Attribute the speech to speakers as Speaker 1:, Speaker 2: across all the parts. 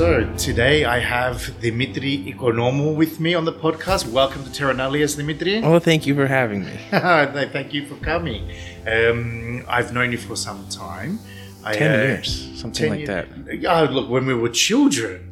Speaker 1: So today I have Dimitri Ikonomou with me on the podcast. Welcome to Terra Nullius, Dimitri.
Speaker 2: Oh, thank you for having me.
Speaker 1: Thank you for coming. Um, I've known you for some time. I,
Speaker 2: Ten
Speaker 1: uh,
Speaker 2: years, something
Speaker 1: 10
Speaker 2: like that.
Speaker 1: Yeah, look, when we were children,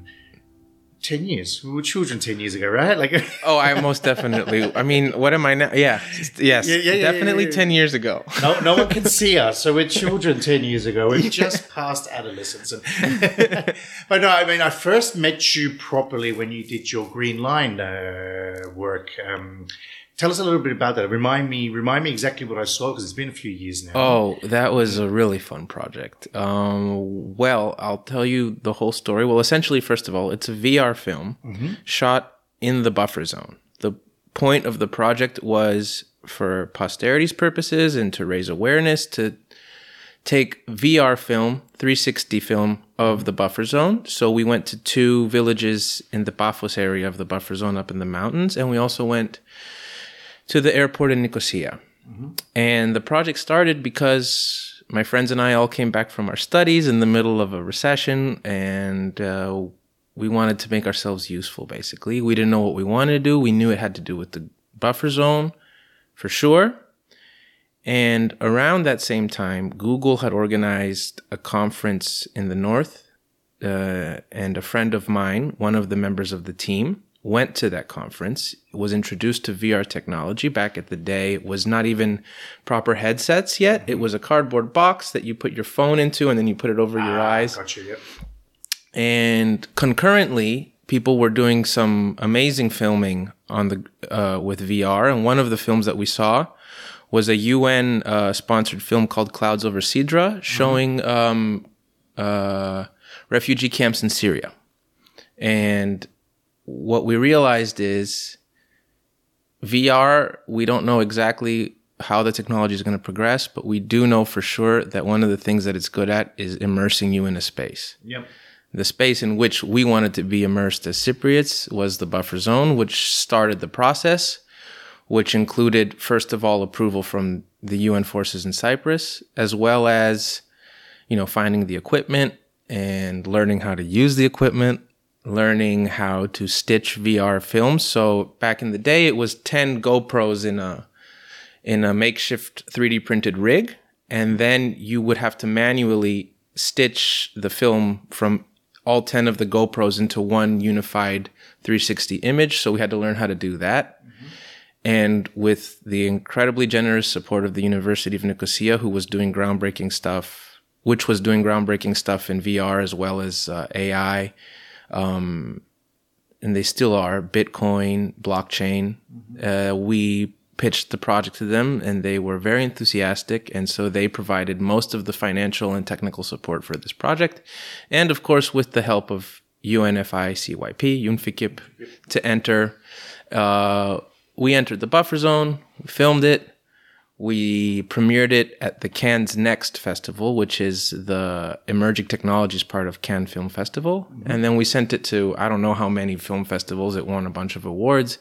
Speaker 1: 10 years. We were children 10 years ago, right? Like,
Speaker 2: Oh, I most definitely. I mean, what am I now? Yeah, yes,
Speaker 1: Yeah, yeah, yeah,
Speaker 2: definitely
Speaker 1: yeah, yeah.
Speaker 2: ten years ago.
Speaker 1: no, no one can see us, so we're children 10 years ago. We've just passed adolescence. But no, I mean, I first met you properly when you did your Green Line uh, work. Um, tell us a little bit about that. Remind me, remind me exactly what I saw because it's been a few years now.
Speaker 2: Oh, that was a really fun project. Um, well, I'll tell you the whole story. Well, essentially, first of all, it's a VR film shot in the buffer zone. The point of the project was for posterity's purposes and to raise awareness to take VR film, 360 film of the buffer zone. So we went to two villages in the Paphos area of the buffer zone up in the mountains, and we also went to the airport in Nicosia. And the project started because my friends and I all came back from our studies in the middle of a recession, and uh, we wanted to make ourselves useful, basically. We didn't know what we wanted to do. We knew it had to do with the buffer zone for sure. And around that same time, Google had organized a conference in the north, uh, and a friend of mine, one of the members of the team, went to that conference, was introduced to VR technology. Back at the day, was not even proper headsets yet. It was a cardboard box that you put your phone into, and then you put it over your eyes
Speaker 1: Got you, yep.
Speaker 2: and concurrently people were doing some amazing filming on the uh, with VR and one of the films that we saw was a UN uh, sponsored film called Clouds Over Sidra showing um, uh, refugee camps in Syria and what we realized is VR we don't know exactly how the technology is going to progress but we do know for sure that one of the things that it's good at is immersing you in a space
Speaker 1: Yep.
Speaker 2: the space in which we wanted to be immersed as Cypriots was the buffer zone, which started the process, which included, first of all, approval from the UN forces in Cyprus, as well as, you know, finding the equipment and learning how to use the equipment, learning how to stitch VR films. So back in the day, it was 10 GoPros in a, in a makeshift 3D printed rig. And then you would have to manually stitch the film from all 10 of the GoPros into one unified 360 image. So we had to learn how to do that. And with the incredibly generous support of the University of Nicosia, who was doing groundbreaking stuff, which was doing groundbreaking stuff in VR as well as uh, AI, um, and they still are Bitcoin, blockchain. Uh, we pitched the project to them and they were very enthusiastic. And so they provided most of the financial and technical support for this project. And of course, with the help of UNFI CYP, UNFICYP, to enter. Uh, we entered the buffer zone, filmed it, we premiered it at the Cannes Next Festival, which is the emerging technologies part of Cannes Film Festival. And then we sent it to I don't know how many film festivals. It won a bunch of awards.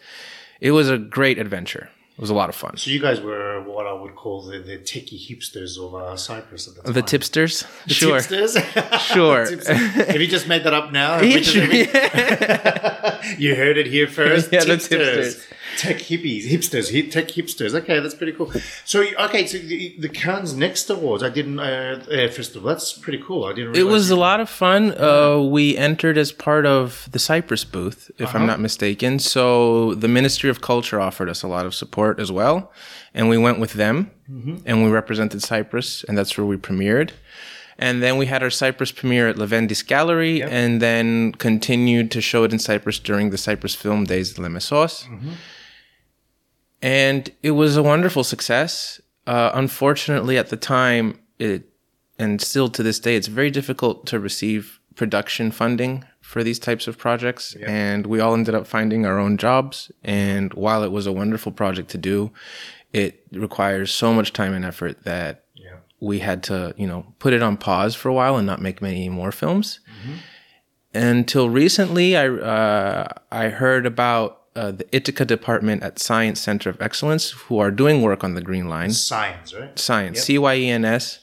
Speaker 2: It was a great adventure. It was a lot of fun.
Speaker 1: So you guys were what I would call the, the techie hipsters of uh, Cyprus at the time.
Speaker 2: The tipsters? sure.
Speaker 1: Tipsters?
Speaker 2: Sure.
Speaker 1: Tipsters. Have you just made that up now?
Speaker 2: Yeah,
Speaker 1: just- you heard it here first.
Speaker 2: Yeah, the
Speaker 1: tipsters. Tech hippies, hipsters, hip, tech hipsters. Okay, that's pretty cool. So, okay, so the, the Cannes Next Awards, I didn't, uh, uh, festival, that's pretty cool. I didn't
Speaker 2: It was a lot of fun. Uh, we entered as part of the Cyprus booth, if
Speaker 1: Uh-huh.
Speaker 2: I'm not mistaken. So the Ministry of Culture offered us a lot of support as well. And we went with them
Speaker 1: Mm-hmm.
Speaker 2: and we represented Cyprus, and that's where we premiered. And then we had our Cyprus premiere at Leventis Gallery and then continued to show it in Cyprus during the Cyprus Film Days at Lemesos.
Speaker 1: Mm-hmm.
Speaker 2: And it was a wonderful success. Uh, unfortunately, at the time, it and still to this day, it's very difficult to receive production funding for these types of projects. And we all ended up finding our own jobs. And while it was a wonderful project to do, it requires so much time and effort that
Speaker 1: Yeah.
Speaker 2: we had to, you know, put it on pause for a while and not make many more films. Until recently, I uh, I heard about uh, the Ithaca department at CYENS Center of Excellence, who are doing work on the Green Line
Speaker 1: CYENS, right?
Speaker 2: CYENS c-y-e-n-s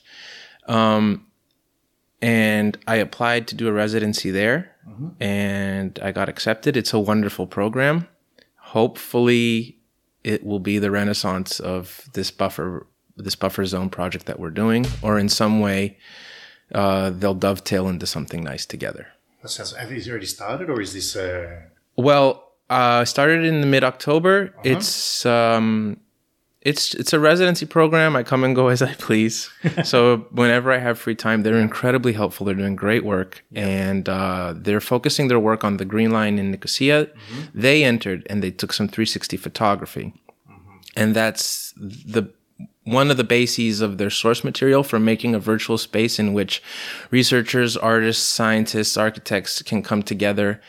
Speaker 2: um, and I applied to do a residency there, and I got accepted. It's a wonderful program. Hopefully, it will be the renaissance of this buffer this buffer zone project that we're doing, or in some way, uh, they'll dovetail into something nice together.
Speaker 1: That sounds. Have you already started, or is this? Uh,
Speaker 2: Well, uh, I started in the mid October. It's um, it's it's a residency program. I come and go as I please. so whenever I have free time, they're incredibly helpful. They're doing great work, and uh, they're focusing their work on the Green Line in Nicosia. They entered and they took some 360 photography, and that's the one of the bases of their source material for making a virtual space in which researchers, artists, scientists, architects can come together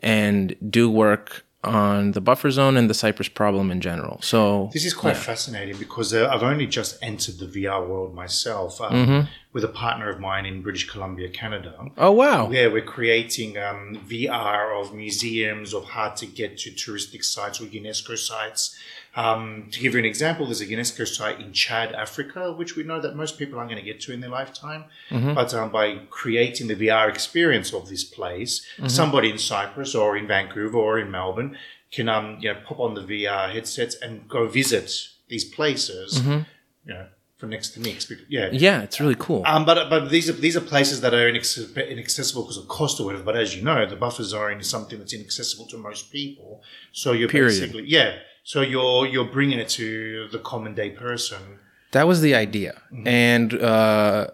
Speaker 2: and do work on the buffer zone and the Cyprus problem in general. So
Speaker 1: This is quite fascinating because uh, I've only just entered the VR world myself um,
Speaker 2: Mm-hmm.
Speaker 1: with a partner of mine in British Columbia, Canada.
Speaker 2: Oh wow.
Speaker 1: Yeah, we're creating um, VR of museums, of hard to get to touristic sites or UNESCO sites. Um, to give you an example, there's a UNESCO site in Chad, Africa, which we know that most people aren't going to get to in their lifetime. But um, by creating the VR experience of this place, somebody in Cyprus or in Vancouver or in Melbourne can um, you know pop on the VR headsets and go visit these places. You know, for next to next. Yeah,
Speaker 2: Yeah, it's really cool.
Speaker 1: um, but but these are these are places that are inaccessible because of cost or whatever. But as you know, the buffer zone is something that's inaccessible to most people. So you're
Speaker 2: Period.
Speaker 1: basically yeah. So you're you're bringing it to the common day person.
Speaker 2: That was the idea.
Speaker 1: Mm-hmm.
Speaker 2: And uh,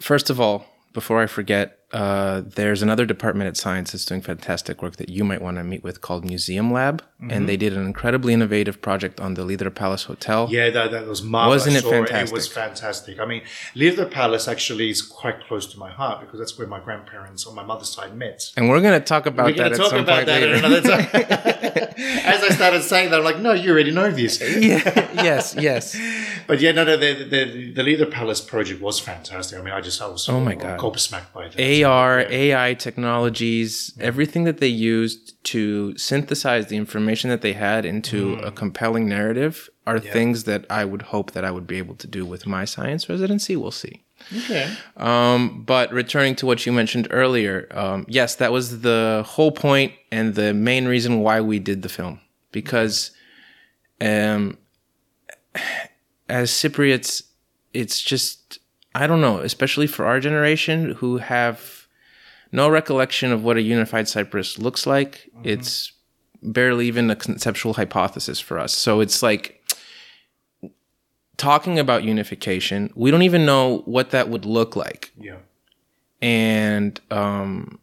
Speaker 2: first of all, before I forget, uh, there's another department at CYENS that's doing fantastic work that you might want to meet with called Museum Lab.
Speaker 1: Mm-hmm.
Speaker 2: And they did an incredibly innovative project on the Ledra Palace Hotel.
Speaker 1: Yeah, that, that was marvelous.
Speaker 2: Wasn't it
Speaker 1: fantastic? It was fantastic. I mean, Ledra Palace actually is quite close to my heart because that's where my grandparents on my mother's side met.
Speaker 2: And we're going to talk about
Speaker 1: We're going
Speaker 2: that
Speaker 1: to
Speaker 2: at
Speaker 1: talk
Speaker 2: some
Speaker 1: about
Speaker 2: point
Speaker 1: that
Speaker 2: later.
Speaker 1: at another time. As I started saying that, I'm like, no, you already know this.
Speaker 2: yeah, yes, yes.
Speaker 1: But yeah, no, no, the the, the Ledra Palace project was fantastic. I mean, I just I was
Speaker 2: Oh my God.
Speaker 1: gobsmacked by that.
Speaker 2: AR, AI technologies, everything that they used to synthesize the information that they had into
Speaker 1: Mm.
Speaker 2: a compelling narrative are things that I would hope that I would be able to do with my CYENS residency. We'll see.
Speaker 1: Okay.
Speaker 2: Um, but returning to what you mentioned earlier, um, yes, that was the whole point and the main reason why we did the film because, um, as Cypriots, it's just I don't know, especially for our generation who have no recollection of what a unified Cyprus looks like. It's barely even a conceptual hypothesis for us. So it's like talking about unification, we don't even know what that would look like.
Speaker 1: Yeah.
Speaker 2: And um,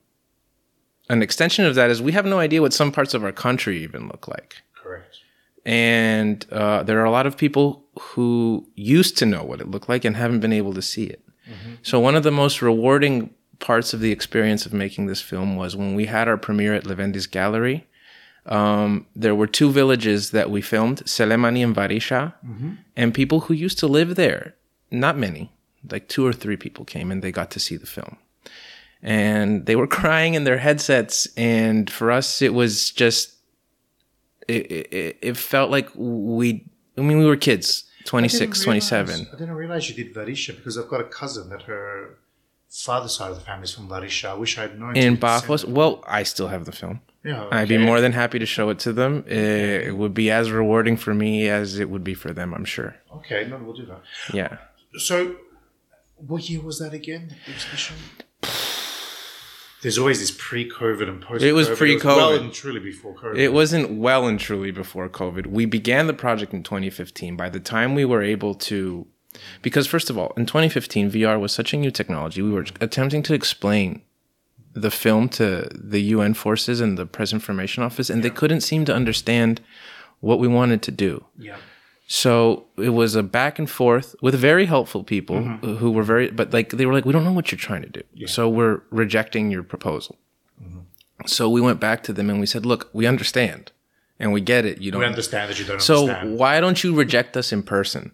Speaker 2: an extension of that is we have no idea what some parts of our country even look like.
Speaker 1: Correct.
Speaker 2: And uh, there are a lot of people who used to know what it looked like and haven't been able to see it. So, one of the most rewarding parts of the experience of making this film was when we had our premiere at Leventis Gallery. Um, there were two villages that we filmed, Selemani and Varisha, and people who used to live there, not many, like two or three people came and they got to see the film. And they were crying in their headsets. And for us, it was just, it, it, it felt like we, I mean, we were kids, 26,
Speaker 1: didn't
Speaker 2: 27.
Speaker 1: realize- I didn't realize you did Varisha because I've got a cousin that her father's side of the family is from Varisha. I wish I'd known.
Speaker 2: In
Speaker 1: to
Speaker 2: Bafos, well, I still have the film.
Speaker 1: Yeah.
Speaker 2: I'd be more than happy to show it to them. It, it would be as rewarding for me as it would be for them, I'm sure.
Speaker 1: Okay, no, we'll do that.
Speaker 2: Yeah.
Speaker 1: So, what year was that again? The exhibition. There's always this pre-COVID and post. COVID.
Speaker 2: It was pre-COVID, well
Speaker 1: and truly before COVID.
Speaker 2: It wasn't well and truly before COVID. We began the project in 2015. By the time we were able to, because first of all, in 2015, VR was such a new technology. We were attempting to explain the film to the UN forces and the Press Information Office, and they couldn't seem to understand what we wanted to do.
Speaker 1: yeah.
Speaker 2: So it was a back and forth with very helpful people mm-hmm. who were very, but like they were like, we don't know what you're trying to do. So we're rejecting your proposal. Mm-hmm. So we went back to them and we said, look, we understand and we get it. You don't
Speaker 1: We understand that you don't
Speaker 2: so
Speaker 1: understand.
Speaker 2: why don't you reject us in person?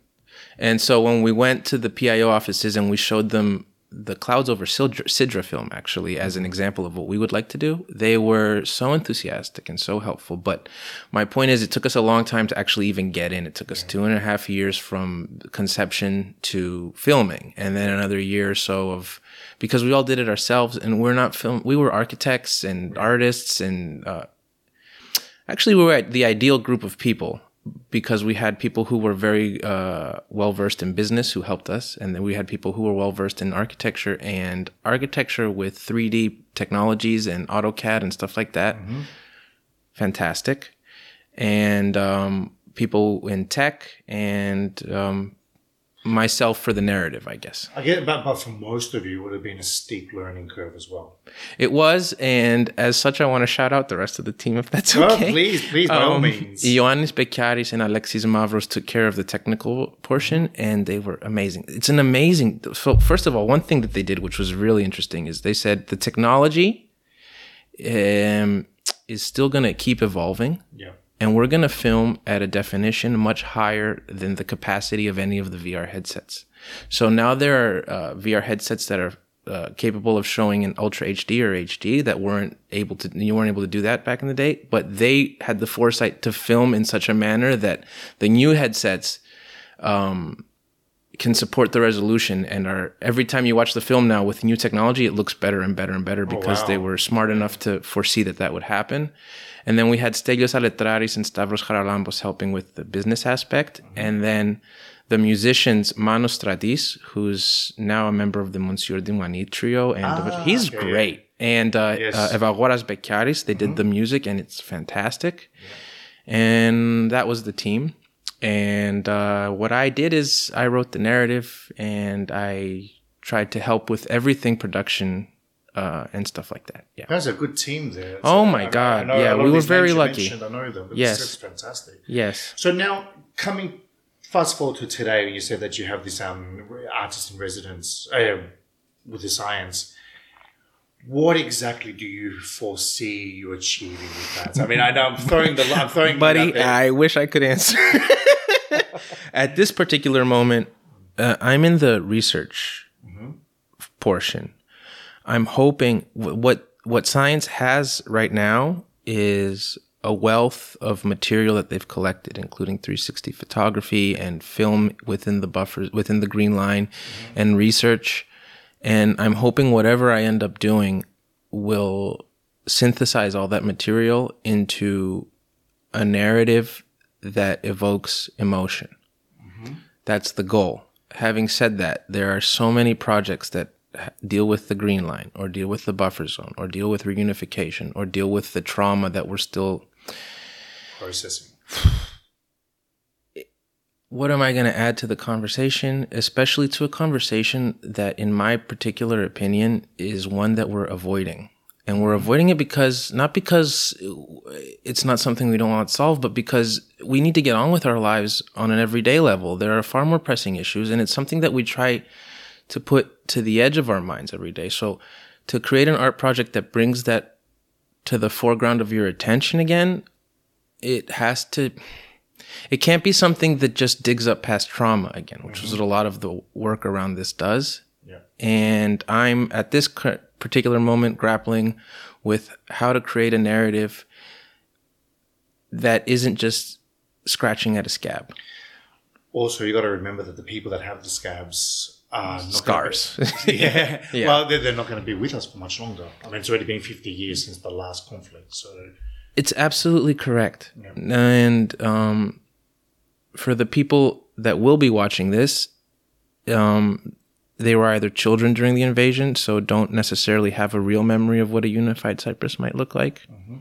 Speaker 2: And so when we went to the PIO offices and we showed them the Clouds Over Sidra, Sidra film, actually, as an example of what we would like to do. They were so enthusiastic and so helpful. But my point is, it took us a long time to actually even get in. It took us two and a half years from conception to filming, and then another year or so of because we all did it ourselves, and we're not film. We were architects and artists, and uh, actually, we were the ideal group of people because we had people who were very uh, well versed in business who helped us, and then we had people who were well versed in architecture and architecture with 3D technologies and AutoCAD and stuff like that. Mm-hmm. Fantastic, and um, people in tech and um, myself for the narrative, I guess.
Speaker 1: I get but, but for most of you, it would have been a steep learning curve as well.
Speaker 2: It was, and as such, I want to shout out the rest of the team if that's okay.
Speaker 1: Oh, please, please, by um, all means.
Speaker 2: Ioannis Bekiaris and Alexis Mavros took care of the technical portion, and they were amazing. It's an amazing. So, first of all, one thing that they did, which was really interesting, is they said the technology um, is still going to keep evolving.
Speaker 1: Yeah
Speaker 2: and we're going to film at a definition much higher than the capacity of any of the VR headsets. So now there are uh, VR headsets that are uh, capable of showing in Ultra HD or HD that weren't able to you weren't able to do that back in the day, but they had the foresight to film in such a manner that the new headsets um, can support the resolution and are every time you watch the film now with new technology, it looks better and better and better oh, because oh, wow. they were smart enough to foresee that that would happen. And then we had Stelios Aletraris and Stavros Charalambos helping with the business aspect. Mm-hmm. And then the musicians Manos Stratis, who's now a member of the Monsieur Doumani trio, and ah, he's okay. great. And uh, yes. uh, Evagoras Bekiaris, they mm-hmm. did the music, and it's fantastic. Yeah. And that was the team. And uh, what I did is I wrote the narrative, and I tried to help with everything production uh, and stuff like that. Yeah,
Speaker 1: that's a good team there.
Speaker 2: oh my god! yeah, we were very lucky.
Speaker 1: I know them.
Speaker 2: yes,
Speaker 1: it's fantastic.
Speaker 2: Yes.
Speaker 1: So now coming fast forward to today, you said that you have this um, artist in residence uh, with the CYENS. What exactly do you foresee you achieving with that? I mean, I know I'm throwing the I'm throwing,
Speaker 2: buddy. I wish I could answer. At this particular moment, uh, I'm in the research mm-hmm. portion I'm hoping what what CYENS has right now is a wealth of material that they've collected, including 360 photography and film within the buffers, within the green line, mm-hmm. and research. And I'm hoping whatever I end up doing will synthesize all that material into a narrative that evokes emotion. Mm-hmm. That's the goal. Having said that, there are so many projects that deal with the green line or deal with the buffer zone or deal with reunification or deal with the trauma that we're still
Speaker 1: processing.
Speaker 2: What am I going to add to the conversation, especially to a conversation that, in my particular opinion, is one that we're avoiding? And we're avoiding it because, not because it's not something we don't want to solve, but because we need to get on with our lives on an everyday level. There are far more pressing issues, and it's something that we try to put to the edge of our minds every day. So to create an art project that brings that to the foreground of your attention again, it has to it can't be something that just digs up past trauma again, which mm-hmm. is what a lot of the work around this does.
Speaker 1: Yeah.
Speaker 2: And I'm at this particular moment grappling with how to create a narrative that isn't just scratching at a scab.
Speaker 1: Also, you got to remember that the people that have the scabs uh,
Speaker 2: scars.
Speaker 1: Be, yeah. yeah. Well, they're, they're not going to be with us for much longer. I mean, it's already been 50 years since the last conflict. So
Speaker 2: it's absolutely correct. Yeah. And um, for the people that will be watching this, um, they were either children during the invasion, so don't necessarily have a real memory of what a unified Cyprus might look like. Mm-hmm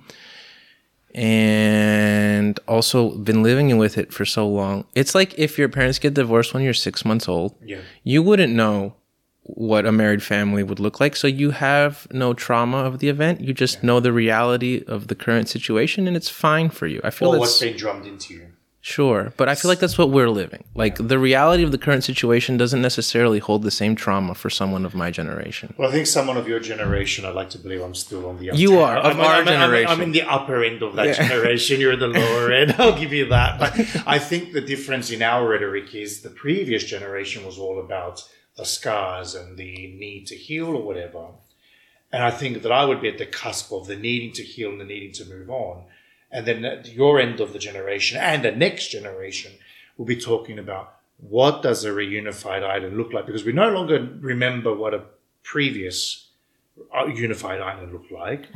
Speaker 2: and also been living with it for so long. It's like if your parents get divorced when you're six months old,
Speaker 1: yeah.
Speaker 2: you wouldn't know what a married family would look like. So you have no trauma of the event. You just yeah. know the reality of the current situation, and it's fine for you. I feel
Speaker 1: well, what's been drummed into you.
Speaker 2: Sure, but I feel like that's what we're living. Like the reality of the current situation doesn't necessarily hold the same trauma for someone of my generation.
Speaker 1: Well, I think someone of your generation, I'd like to believe I'm still on the
Speaker 2: upper You are, of
Speaker 1: I'm,
Speaker 2: our
Speaker 1: I'm,
Speaker 2: generation.
Speaker 1: I'm, I'm, in the upper end of that yeah. generation. You're at the lower end. I'll give you that. But I think the difference in our rhetoric is the previous generation was all about the scars and the need to heal or whatever. And I think that I would be at the cusp of the needing to heal and the needing to move on. And then at your end of the generation and the next generation will be talking about what does a reunified island look like? Because we no longer remember what a previous uh, unified island looked like.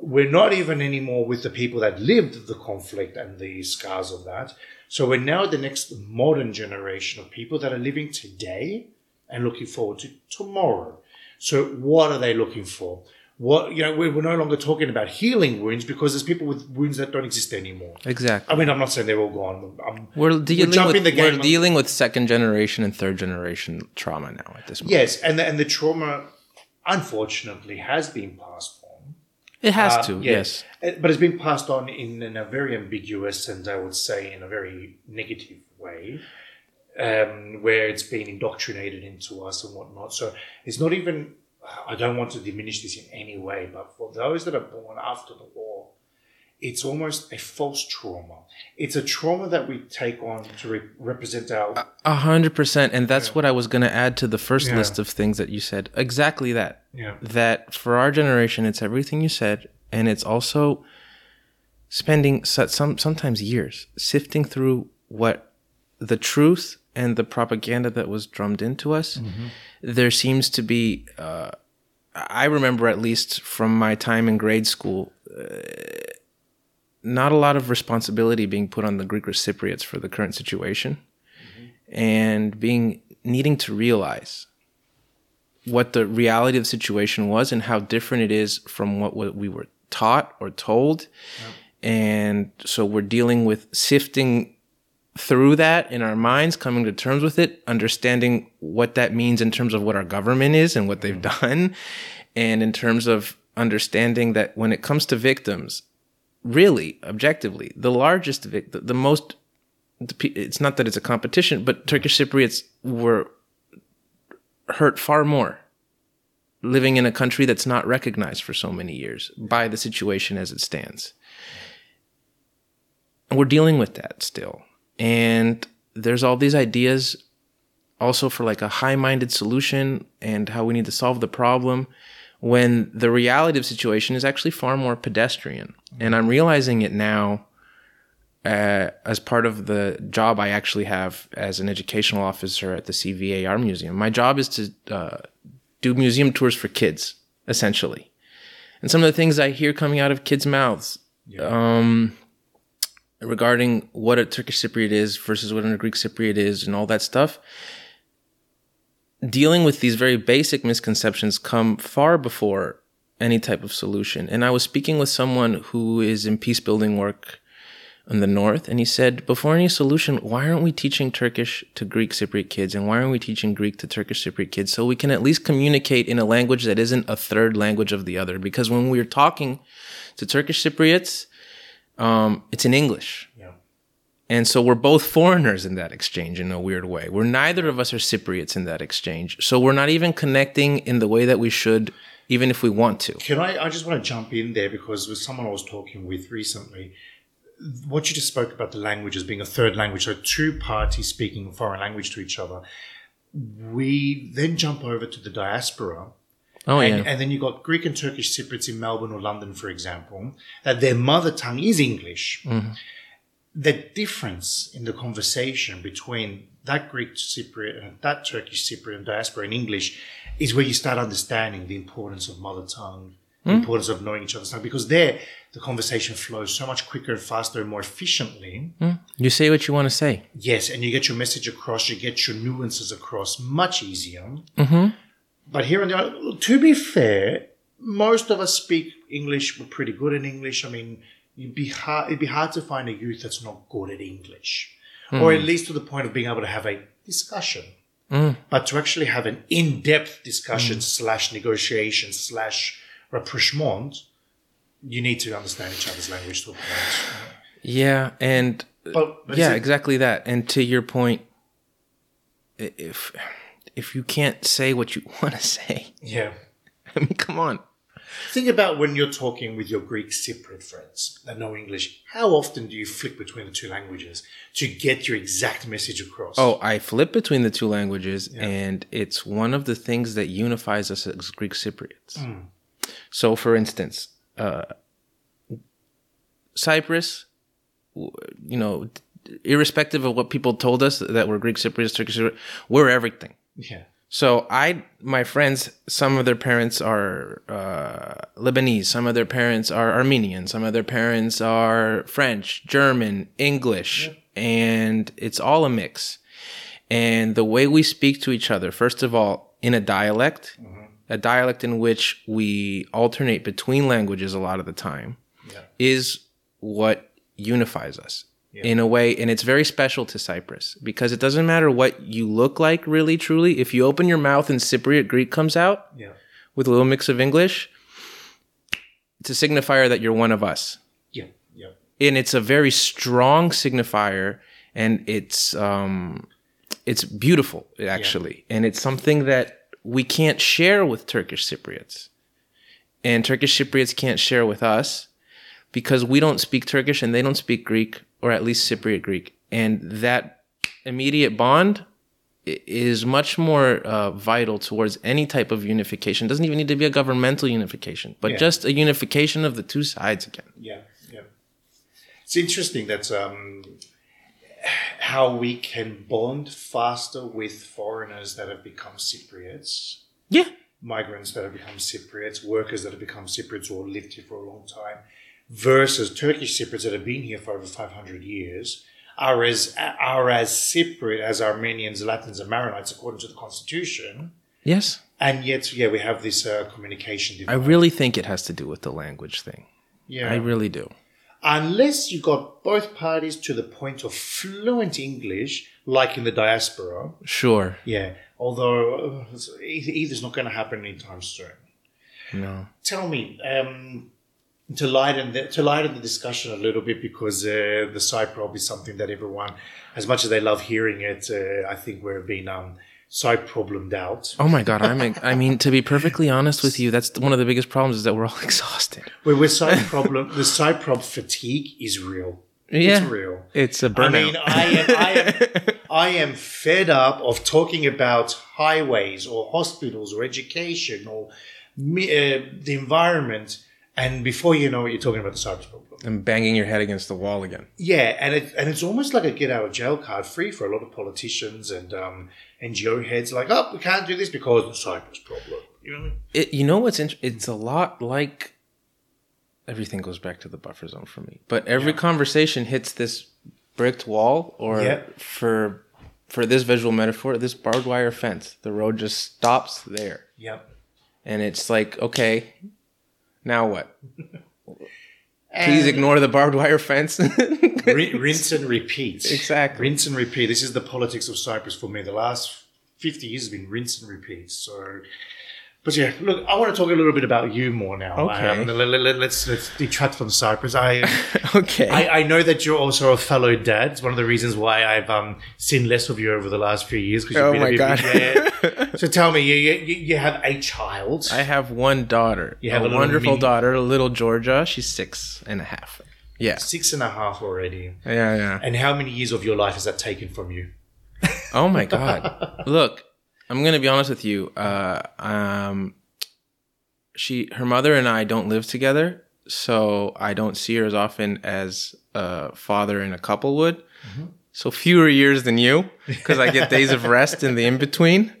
Speaker 1: We're not even anymore with the people that lived the conflict and the scars of that. So we're now the next modern generation of people that are living today and looking forward to tomorrow. So what are they looking for? What you know, we're, we're no longer talking about healing wounds because there's people with wounds that don't exist anymore.
Speaker 2: Exactly.
Speaker 1: I mean, I'm not saying they're all gone. I'm,
Speaker 2: We're dealing
Speaker 1: jumping
Speaker 2: with
Speaker 1: the
Speaker 2: we're dealing with second generation and third generation trauma now at this moment.
Speaker 1: yes, and the, and the trauma, unfortunately, has been passed on.
Speaker 2: It has
Speaker 1: Uh,
Speaker 2: to.
Speaker 1: yeah.
Speaker 2: Yes.
Speaker 1: Uh, But it's been passed on in, in a very ambiguous and I would say in a very negative way, um, where it's been indoctrinated into us and whatnot. So it's not even, I don't want to diminish this in any way, but for those that are born after the war, it's almost a false trauma. It's a trauma that we take on to re- represent our.
Speaker 2: A hundred percent. And that's what I was going to add to the first
Speaker 1: Yeah.
Speaker 2: list of things that you said. Exactly that.
Speaker 1: yeah.
Speaker 2: That for our generation, it's everything you said, and it's also spending some sometimes years sifting through what the truth and the propaganda that was drummed into us. Mm-hmm. There seems to be. Uh, I remember at least from my time in grade school. Uh, not a lot of responsibility being put on the Greek Cypriots for the current situation, and being needing to realize what the reality of the situation was and how different it is from what what we were taught or told. And so we're dealing with sifting through that in our minds, coming to terms with it, understanding what that means in terms of what our government is and what they've mm. done, and in terms of understanding that when it comes to victims, really, objectively, the largest vic, the, the most, it's not that it's a competition, but Turkish mm. Cypriots were hurt far more living in a country that's not recognized for so many years by the situation as it stands. And we're dealing with that still. And there's all these ideas also for like a high minded solution and how we need to solve the problem when the reality of the situation is actually far more pedestrian. And I'm realizing it now uh, as part of the job I actually have as an educational officer at the CVAR Museum. My job is to uh, do museum tours for kids, essentially. And some of the things I hear coming out of kids' mouths um, regarding what a Turkish Cypriot is versus what a Greek Cypriot is and all that stuff, dealing with these very basic misconceptions come far before any type of solution. And I was speaking with someone who is in peace building work in the north, and he said, before any solution, why aren't we teaching Turkish to Greek Cypriot kids, and why aren't we teaching Greek to Turkish Cypriot kids, so we can at least communicate in a language that isn't a third language of the other? Because when we're talking to Turkish Cypriots, um, it's in English.
Speaker 1: Yeah.
Speaker 2: And so we're both foreigners in that exchange in a weird way. We're neither of us are Cypriots in that exchange. So we're not even connecting in the way that we should, even if we want to.
Speaker 1: Can I? I just want to jump in there because with someone I was talking with recently, what you just spoke about the language as being a third language, so two parties speaking a foreign language to each other. We then jump over to the diaspora,
Speaker 2: Oh,
Speaker 1: and,
Speaker 2: yeah.
Speaker 1: and then you've got Greek and Turkish Cypriots in Melbourne or London, for example, that their mother tongue is English.
Speaker 2: Mm-hmm.
Speaker 1: The difference in the conversation between that Greek Cypriot and that Turkish Cypriot and diaspora in English is where you start understanding the importance of mother tongue, the
Speaker 2: Hmm?
Speaker 1: importance of knowing each other's tongue, because there the conversation flows so much quicker and faster and more efficiently.
Speaker 2: You say what you want to say.
Speaker 1: Yes, and you get your message across, you get your nuances across much easier.
Speaker 2: Mm-hmm.
Speaker 1: But here and there, to be fair, most of us speak English. We're pretty good in English. I mean, you'd be hard, it'd be hard to find a youth that's not good at English, or hmm. at least to the point of being able to have a discussion. Hmm. But to actually have an in-depth discussion hmm. slash negotiation slash rapprochement, you need to understand each other's language to a point.
Speaker 2: Yeah, and
Speaker 1: But, but
Speaker 2: yeah,
Speaker 1: it-
Speaker 2: exactly that. And to your point, if if you can't say what you want to say,
Speaker 1: yeah.
Speaker 2: I mean, come on.
Speaker 1: Think about when you're talking with your Greek Cypriot friends that know English. How often do you flip between the two languages to get your exact message across?
Speaker 2: Oh, I flip between the two languages, and it's one of the things that unifies us as Greek Cypriots. So, for instance, uh, Cyprus, you know, irrespective of what people told us that we're Greek Cypriots, Turkish Cypriots, we're everything.
Speaker 1: Yeah.
Speaker 2: So I, my friends, some of their parents are uh, Lebanese, some of their parents are Armenian, some of their parents are French, German, English, and it's all a mix. And the way we speak to each other, first of all, in a dialect, a dialect in which we alternate between languages a lot of the time,
Speaker 1: Yeah.
Speaker 2: is what unifies us in a way. And it's very special to Cyprus because it doesn't matter what you look like, really, truly. If you open your mouth and Cypriot Greek comes out
Speaker 1: Yeah.
Speaker 2: with a little mix of English, it's a signifier that you're one of us.
Speaker 1: Yeah. Yeah.
Speaker 2: And it's a very strong signifier and it's um it's beautiful actually. And it's something that we can't share with Turkish Cypriots. And Turkish Cypriots can't share with us because we don't speak Turkish and they don't speak Greek or at least Cypriot Greek. And that immediate bond is much more uh, vital towards any type of unification. doesn't even need to be a governmental unification, but
Speaker 1: Yeah.
Speaker 2: just a unification of the two sides again.
Speaker 1: Yeah, yeah. It's interesting that um, how we can bond faster with foreigners that have become Cypriots,
Speaker 2: Yeah.
Speaker 1: migrants that have become Cypriots, workers that have become Cypriots or lived here for a long time, versus Turkish Cypriots that have been here for over 500 years. Are as are as Cypriot as Armenians, Latins, and Maronites according to the constitution,
Speaker 2: Yes.
Speaker 1: and yet, yeah, we have this uh, communication.
Speaker 2: I really think it has to do with the language thing.
Speaker 1: yeah,
Speaker 2: I really do.
Speaker 1: unless you got both parties to the point of fluent English, like in the diaspora.
Speaker 2: Sure.
Speaker 1: Yeah, although uh, either either's not going to happen anytime soon.
Speaker 2: No.
Speaker 1: Tell me, um, to lighten the, to lighten the discussion a little bit, because uh, the Cyprob is something that everyone, as much as they love hearing it, uh, I think we're being um, side problemed out.
Speaker 2: Oh my God. I'm. I mean, to be perfectly honest with you, that's one of the biggest problems is that we're all exhausted.
Speaker 1: We're side problem, the Cyprob fatigue is real.
Speaker 2: Yeah.
Speaker 1: It's real.
Speaker 2: It's a burnout.
Speaker 1: mean, I am, I am, I am fed up of talking about highways or hospitals or education or me, uh, the environment, and before you know it, you're talking about the cyber problem.
Speaker 2: and banging your head against the wall again.
Speaker 1: Yeah, and it, and it's almost like a get out of jail card free for a lot of politicians and um, NGO heads. Like, oh, we can't do this because of the Cyprus problem. You know, what I mean?
Speaker 2: It, you know what's int- it's a lot like everything goes back to the buffer zone for me. But every conversation hits this bricked wall or
Speaker 1: Yeah.
Speaker 2: for for this visual metaphor, this barbed wire fence. The road just stops there.
Speaker 1: yeah.
Speaker 2: And it's like, okay, now what? Please ignore the barbed wire fence.
Speaker 1: rin- rinse and repeat.
Speaker 2: Exactly.
Speaker 1: Rinse and repeat. This is the politics of Cyprus for me. The last 50 years has been rinse and repeat. So, but yeah, look, I want to talk a little bit about you more now.
Speaker 2: Okay.
Speaker 1: Um, let, us let's, let's detract from Cyprus. I,
Speaker 2: okay.
Speaker 1: I I know that you're also a fellow dad. It's one of the reasons why I've um, seen less of you over the last few years. 'cause you've
Speaker 2: Oh
Speaker 1: been a
Speaker 2: my
Speaker 1: bit-
Speaker 2: God.
Speaker 1: so tell me, you, you, you have a child.
Speaker 2: I have one daughter.
Speaker 1: You have
Speaker 2: a,
Speaker 1: a
Speaker 2: wonderful
Speaker 1: mini-
Speaker 2: daughter, little Georgia. She's six and a half. Yeah.
Speaker 1: Six and a half already.
Speaker 2: Yeah, yeah.
Speaker 1: And how many years of your life has that taken from you?
Speaker 2: Oh my god. Look, I'm gonna be honest with you. Uh, um, she, her mother, and I don't live together, so I don't see her as often as a father and a couple would. So fewer years than you, because I get days of rest in the in between.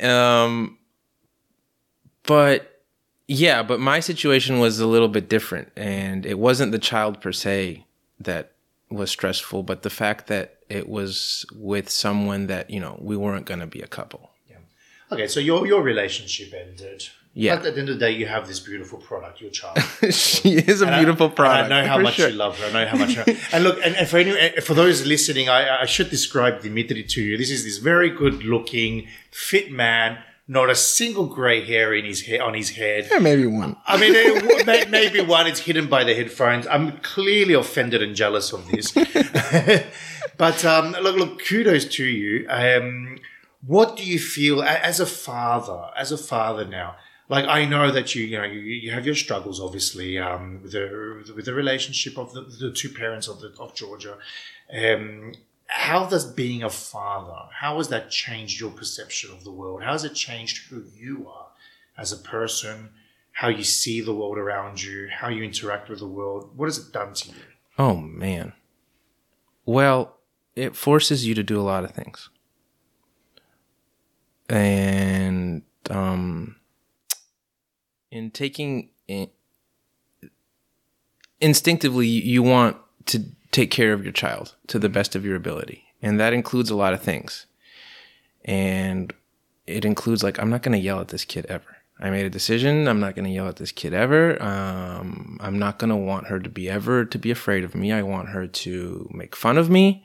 Speaker 2: Um, but yeah, but my situation was a little bit different, and it wasn't the child per se that was stressful, but the fact that it was with someone that you know we weren't going to be a couple. Yeah.
Speaker 1: Okay, so your your relationship ended.
Speaker 2: Yeah.
Speaker 1: But at the end of the day, you have this beautiful product, your child.
Speaker 2: she is a
Speaker 1: And I-
Speaker 2: beautiful
Speaker 1: and
Speaker 2: product.
Speaker 1: I know how much
Speaker 2: sure.
Speaker 1: you love her. I know how much. and look, and, and for any, eh, for those listening, I, I should describe Dimitri to you. This is this very good-looking, fit man. Not a single grey hair in his hair on his head.
Speaker 2: Yeah, maybe one.
Speaker 1: I mean, it, maybe one. It's hidden by the headphones. I'm clearly offended and jealous of this. but um, look, look, kudos to you. Um, what do you feel as a father? As a father now, like I know that you you know you, you have your struggles obviously um, with the with the relationship of the, the two parents of the of Georgia. Um, how does being a father how has that changed your perception of the world? How has it changed who you are as a person? How you see the world around you? How you interact with the world? What has it done to you?
Speaker 2: Oh man. Well, it forces you to do a lot of things. And um in taking in, instinctively you want to take care of your child to the best of your ability. And that includes a lot of things. And it includes like i'm not going to yell at this kid ever. I made a decision. I'm not going to yell at this kid ever. Um, i'm not going to want her to be ever to be afraid of me. I want her to make fun of me.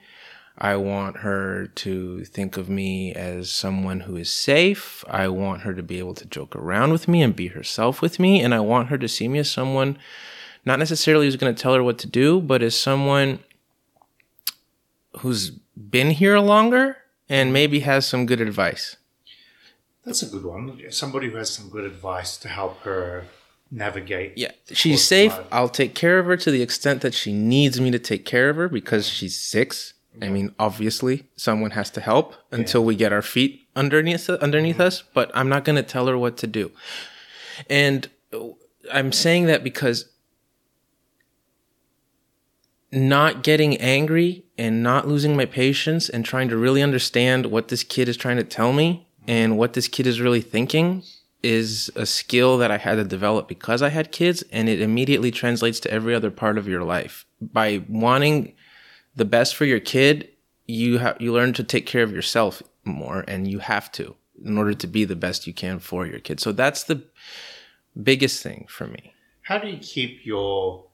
Speaker 2: I want her to think of me as someone who is safe. I want her to be able to joke around with me and be herself with me. And I want her to see me as someone, not necessarily who's going to tell her what to do, but as someone who's been here longer and maybe has some good advice.
Speaker 1: That's a good one. Somebody who has some good advice to help her navigate.
Speaker 2: Yeah, she's safe. I'll take care of her to the extent that she needs me to take care of her because she's six. I mean, obviously, someone has to help until we get our feet underneath underneath mm-hmm. us. But I'm not going to tell her what to do. And I'm saying that because not getting angry and not losing my patience and trying to really understand what this kid is trying to tell me and what this kid is really thinking is a skill that I had to develop because I had kids and it immediately translates to every other part of your life. By wanting the best for your kid, you have you learn to take care of yourself more and you have to in order to be the best you can for your kid. So that's the biggest thing for me.
Speaker 1: How do you keep your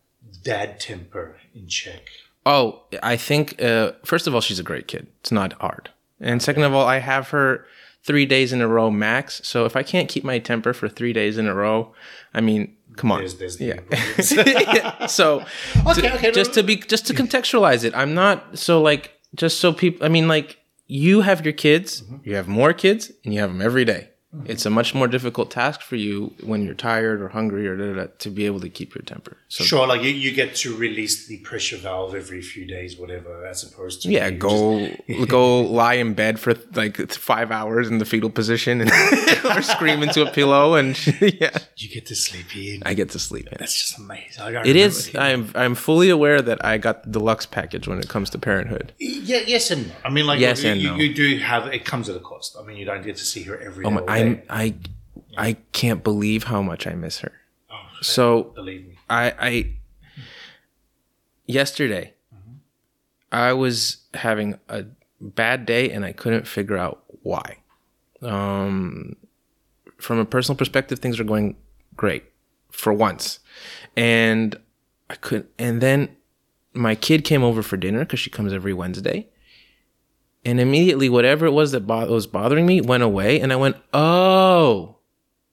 Speaker 1: dad temper in check?
Speaker 2: Oh, I think uh, first of all, she's a great kid. It's not hard, and second of all, I have her three days in a row max. So if I can't keep my temper for three days in a row, I mean, come on.
Speaker 1: There's, the's the
Speaker 2: Yeah. Yeah, so
Speaker 1: Okay,
Speaker 2: to-
Speaker 1: okay, no,
Speaker 2: just to be just to contextualize it i'm not so like just so people i mean like you have your kids you have more kids and you have them every day. Mm-hmm. it's a much more difficult task for you when you're tired or hungry or da, da, da, to be able to keep your temper so
Speaker 1: Sure, like you, you get to release the pressure valve every few days, whatever, as opposed to
Speaker 2: yeah go go lie in bed for like five hours in the fetal position and or scream into a pillow and yeah
Speaker 1: you get to sleep in.
Speaker 2: i get to sleep in.
Speaker 1: That's just amazing.
Speaker 2: It is. I'm. I'm fully aware that I got the deluxe package when it comes to parenthood.
Speaker 1: Yeah, yes and no. I mean, like,
Speaker 2: Yes
Speaker 1: you,
Speaker 2: and
Speaker 1: you,
Speaker 2: no.
Speaker 1: you do have it comes at a cost. I mean, you don't get to see her every.
Speaker 2: Oh my, I'm. I. I can't believe how much I miss her.
Speaker 1: Oh,
Speaker 2: So
Speaker 1: believe me.
Speaker 2: I. I. Yesterday, I was having a bad day and I couldn't figure out why. Um, from a personal perspective, things are going great for once, and I could. And then my kid came over for dinner because she comes every Wednesday. And immediately, whatever it was that bo- was bothering me went away. And I went, Oh,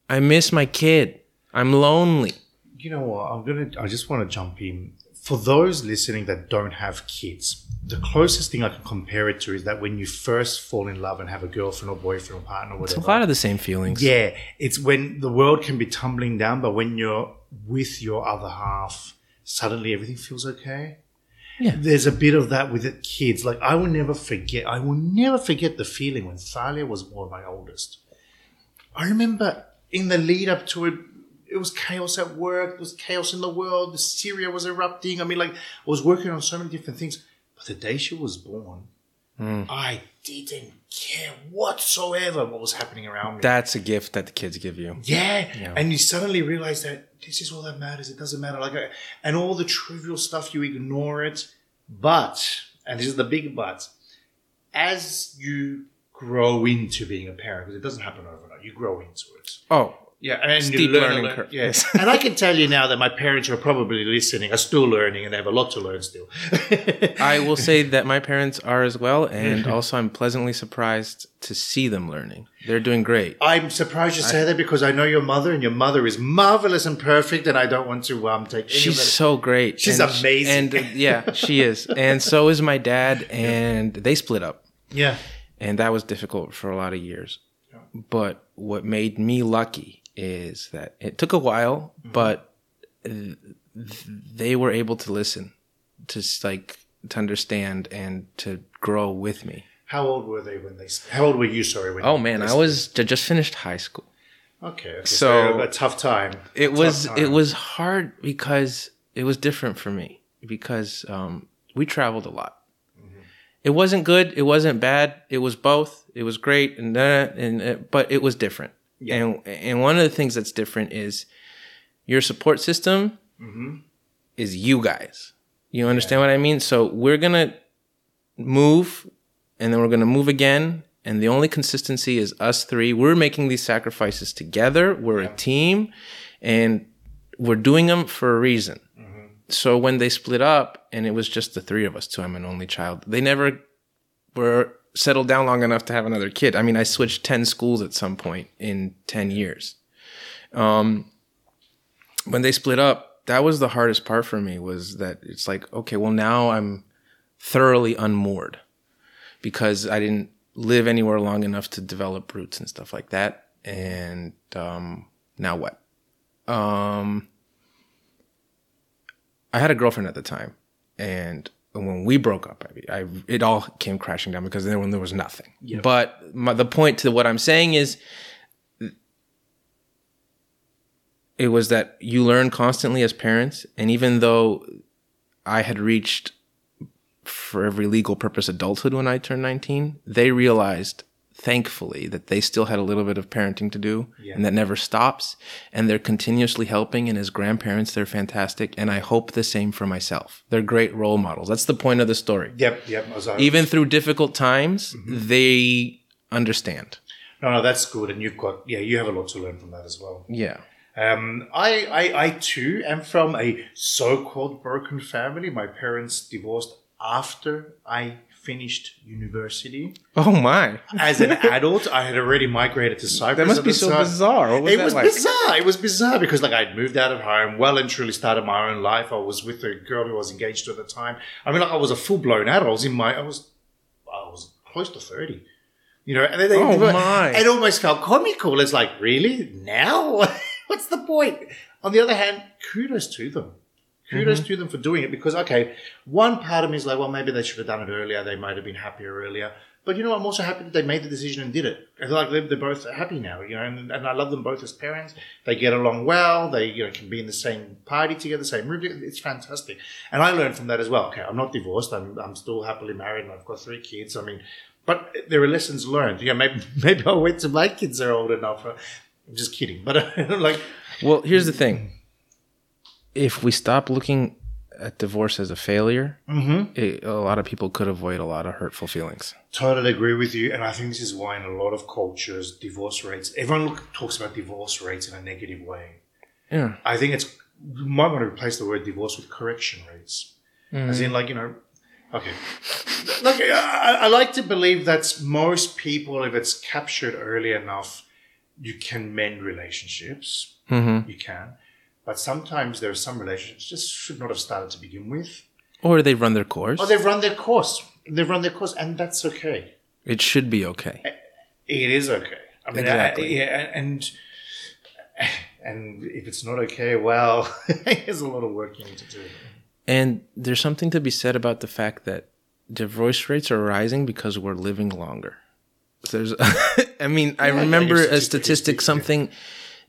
Speaker 2: I miss my kid. I'm lonely.
Speaker 1: You know what? I'm gonna. I just want to jump in. For those listening that don't have kids, the closest thing I can compare it to is that when you first fall in love and have a girlfriend or boyfriend or partner or
Speaker 2: It's a lot of the same feelings.
Speaker 1: Yeah, it's when the world can be tumbling down, but when you're with your other half, suddenly everything feels okay.
Speaker 2: Yeah.
Speaker 1: There's a bit of that with the kids. Like I will never forget. I will never forget the feeling when Thalia was born, my oldest. I remember in the lead up to it, it was chaos at work. There was chaos in the world. The Syria was erupting. I mean, like I was working on so many different things. But the day she was born, hmm. I didn't care whatsoever what was happening around me.
Speaker 2: That's a gift that the kids give you.
Speaker 1: Yeah. And you suddenly realize that this is all that matters. It doesn't matter. Like, and all the trivial stuff, you ignore it. But, and this is the big but, as you grow into being a parent, because it doesn't happen overnight, you grow into it.
Speaker 2: Oh,
Speaker 1: Yeah, and
Speaker 2: Steep
Speaker 1: you learn
Speaker 2: learning
Speaker 1: a
Speaker 2: curve.
Speaker 1: Yes, and I can tell you now that my parents are probably listening are still learning, and they have a lot to learn still.
Speaker 2: I will say that my parents are as well, and also I'm pleasantly surprised to see them learning. They're doing great.
Speaker 1: I'm surprised you say that because I know your mother, and your mother is marvelous and perfect, and I don't want to um, take any
Speaker 2: She's
Speaker 1: of
Speaker 2: so great.
Speaker 1: She's
Speaker 2: And-
Speaker 1: amazing.
Speaker 2: And uh, yeah, she is. And so is my dad, and they split up.
Speaker 1: Yeah,
Speaker 2: and that was difficult for a lot of years. But what made me lucky is that it took a while, but th- they were able to listen, to like to understand and to grow with me.
Speaker 1: How old were they when they? How old were you? Sorry. When
Speaker 2: Oh man, I was ju- just finished high school.
Speaker 1: Okay. okay.
Speaker 2: So-
Speaker 1: a tough time.
Speaker 2: It
Speaker 1: tough
Speaker 2: was
Speaker 1: time.
Speaker 2: it was hard because it was different for me because um, we traveled a lot. It wasn't good. It wasn't bad. It was both. It was great, and that, and uh, but it was different. And and one of the things that's different is your support system mm-hmm. is you guys. You understand what I mean? So we're gonna move, and then we're gonna move again. And the only consistency is us three. We're making these sacrifices together. We're a team, and we're doing them for a reason. Mm-hmm. So when they split up, and it was just the three of us, too. I'm an only child. They never were settled down long enough to have another kid. I mean, I switched 10 schools at some point in 10 years. Um, when they split up, that was the hardest part for me was that it's like, okay, well, now I'm thoroughly unmoored because I didn't live anywhere long enough to develop roots and stuff like that. And um, now what? Um, I had a girlfriend at the time, and when we broke up, I, I it all came crashing down because then when there was nothing. But my, the point to what I'm saying is, it was that you learn constantly as parents, and even though I had reached for every legal purpose adulthood when I turned 19, they realized thankfully that they still had a little bit of parenting to do and that never stops and they're continuously helping and as grandparents they're fantastic and I hope the same for myself. They're great role models. That's the point of the story.
Speaker 1: Yep. Yep.
Speaker 2: Even through difficult times, they understand.
Speaker 1: no, no, that's good. And you've got, yeah, you have a lot to learn from that as well.
Speaker 2: Yeah.
Speaker 1: Um, I, I, I too am from a so-called broken family. My parents divorced after I finished university.
Speaker 2: Oh my.
Speaker 1: As an adult, I had already migrated to Cyprus.
Speaker 2: That must be so
Speaker 1: time.
Speaker 2: bizarre. What was
Speaker 1: it was
Speaker 2: like?
Speaker 1: bizarre. It was bizarre because like I'd moved out of home, well and truly started my own life. I was with a girl who I was engaged to at the time. I mean, like I was a full blown adult. I was in my, I was, I was close to thirty. You know, and then they,
Speaker 2: Oh, my.
Speaker 1: it almost felt comical. It's like, really now? What's the point? On the other hand, kudos to them. Kudos
Speaker 2: Mm-hmm.
Speaker 1: to them for doing it because, okay, one part of me is like, well, maybe they should have done it earlier. They might have been happier earlier. But you know, I'm also happy that they made the decision and did it. I feel like they're, they're both happy now, you know, and, and I love them both as parents. They get along well. They, you know, can be in the same party together, same room. It's fantastic. And I learned from that as well. Okay, I'm not divorced. I'm, I'm still happily married and I've got three kids. I mean, but there are lessons learned. Yeah, maybe, maybe I'll wait till my kids are old enough. I'm just kidding. But like,
Speaker 2: Well, here's the thing. If we stop looking at divorce as a failure, it, a lot of people could avoid a lot of hurtful feelings.
Speaker 1: Totally agree with you, and I think this is why in a lot of cultures, divorce rates. Everyone look, talks about divorce rates in a negative way.
Speaker 2: Yeah.
Speaker 1: I think it's you might want to replace the word divorce with correction rates, as in like you know, okay. Look, I, I like to believe that most people, if it's captured early enough, you can mend relationships.
Speaker 2: Mm-hmm.
Speaker 1: You can, but sometimes there are some relationships just should not have started to begin with.
Speaker 2: Or they run their course.
Speaker 1: Or they've run their course. They've run their course, and that's okay.
Speaker 2: it should be okay.
Speaker 1: Eh, it is okay. I mean,
Speaker 2: Exactly.
Speaker 1: I- yeah, and and if it's not okay, well, there's a lot of work you need to do.
Speaker 2: And there's something to be said about the fact that divorce rates are rising because we're living longer. There's, I mean, I remember
Speaker 1: yeah,
Speaker 2: a statistic, something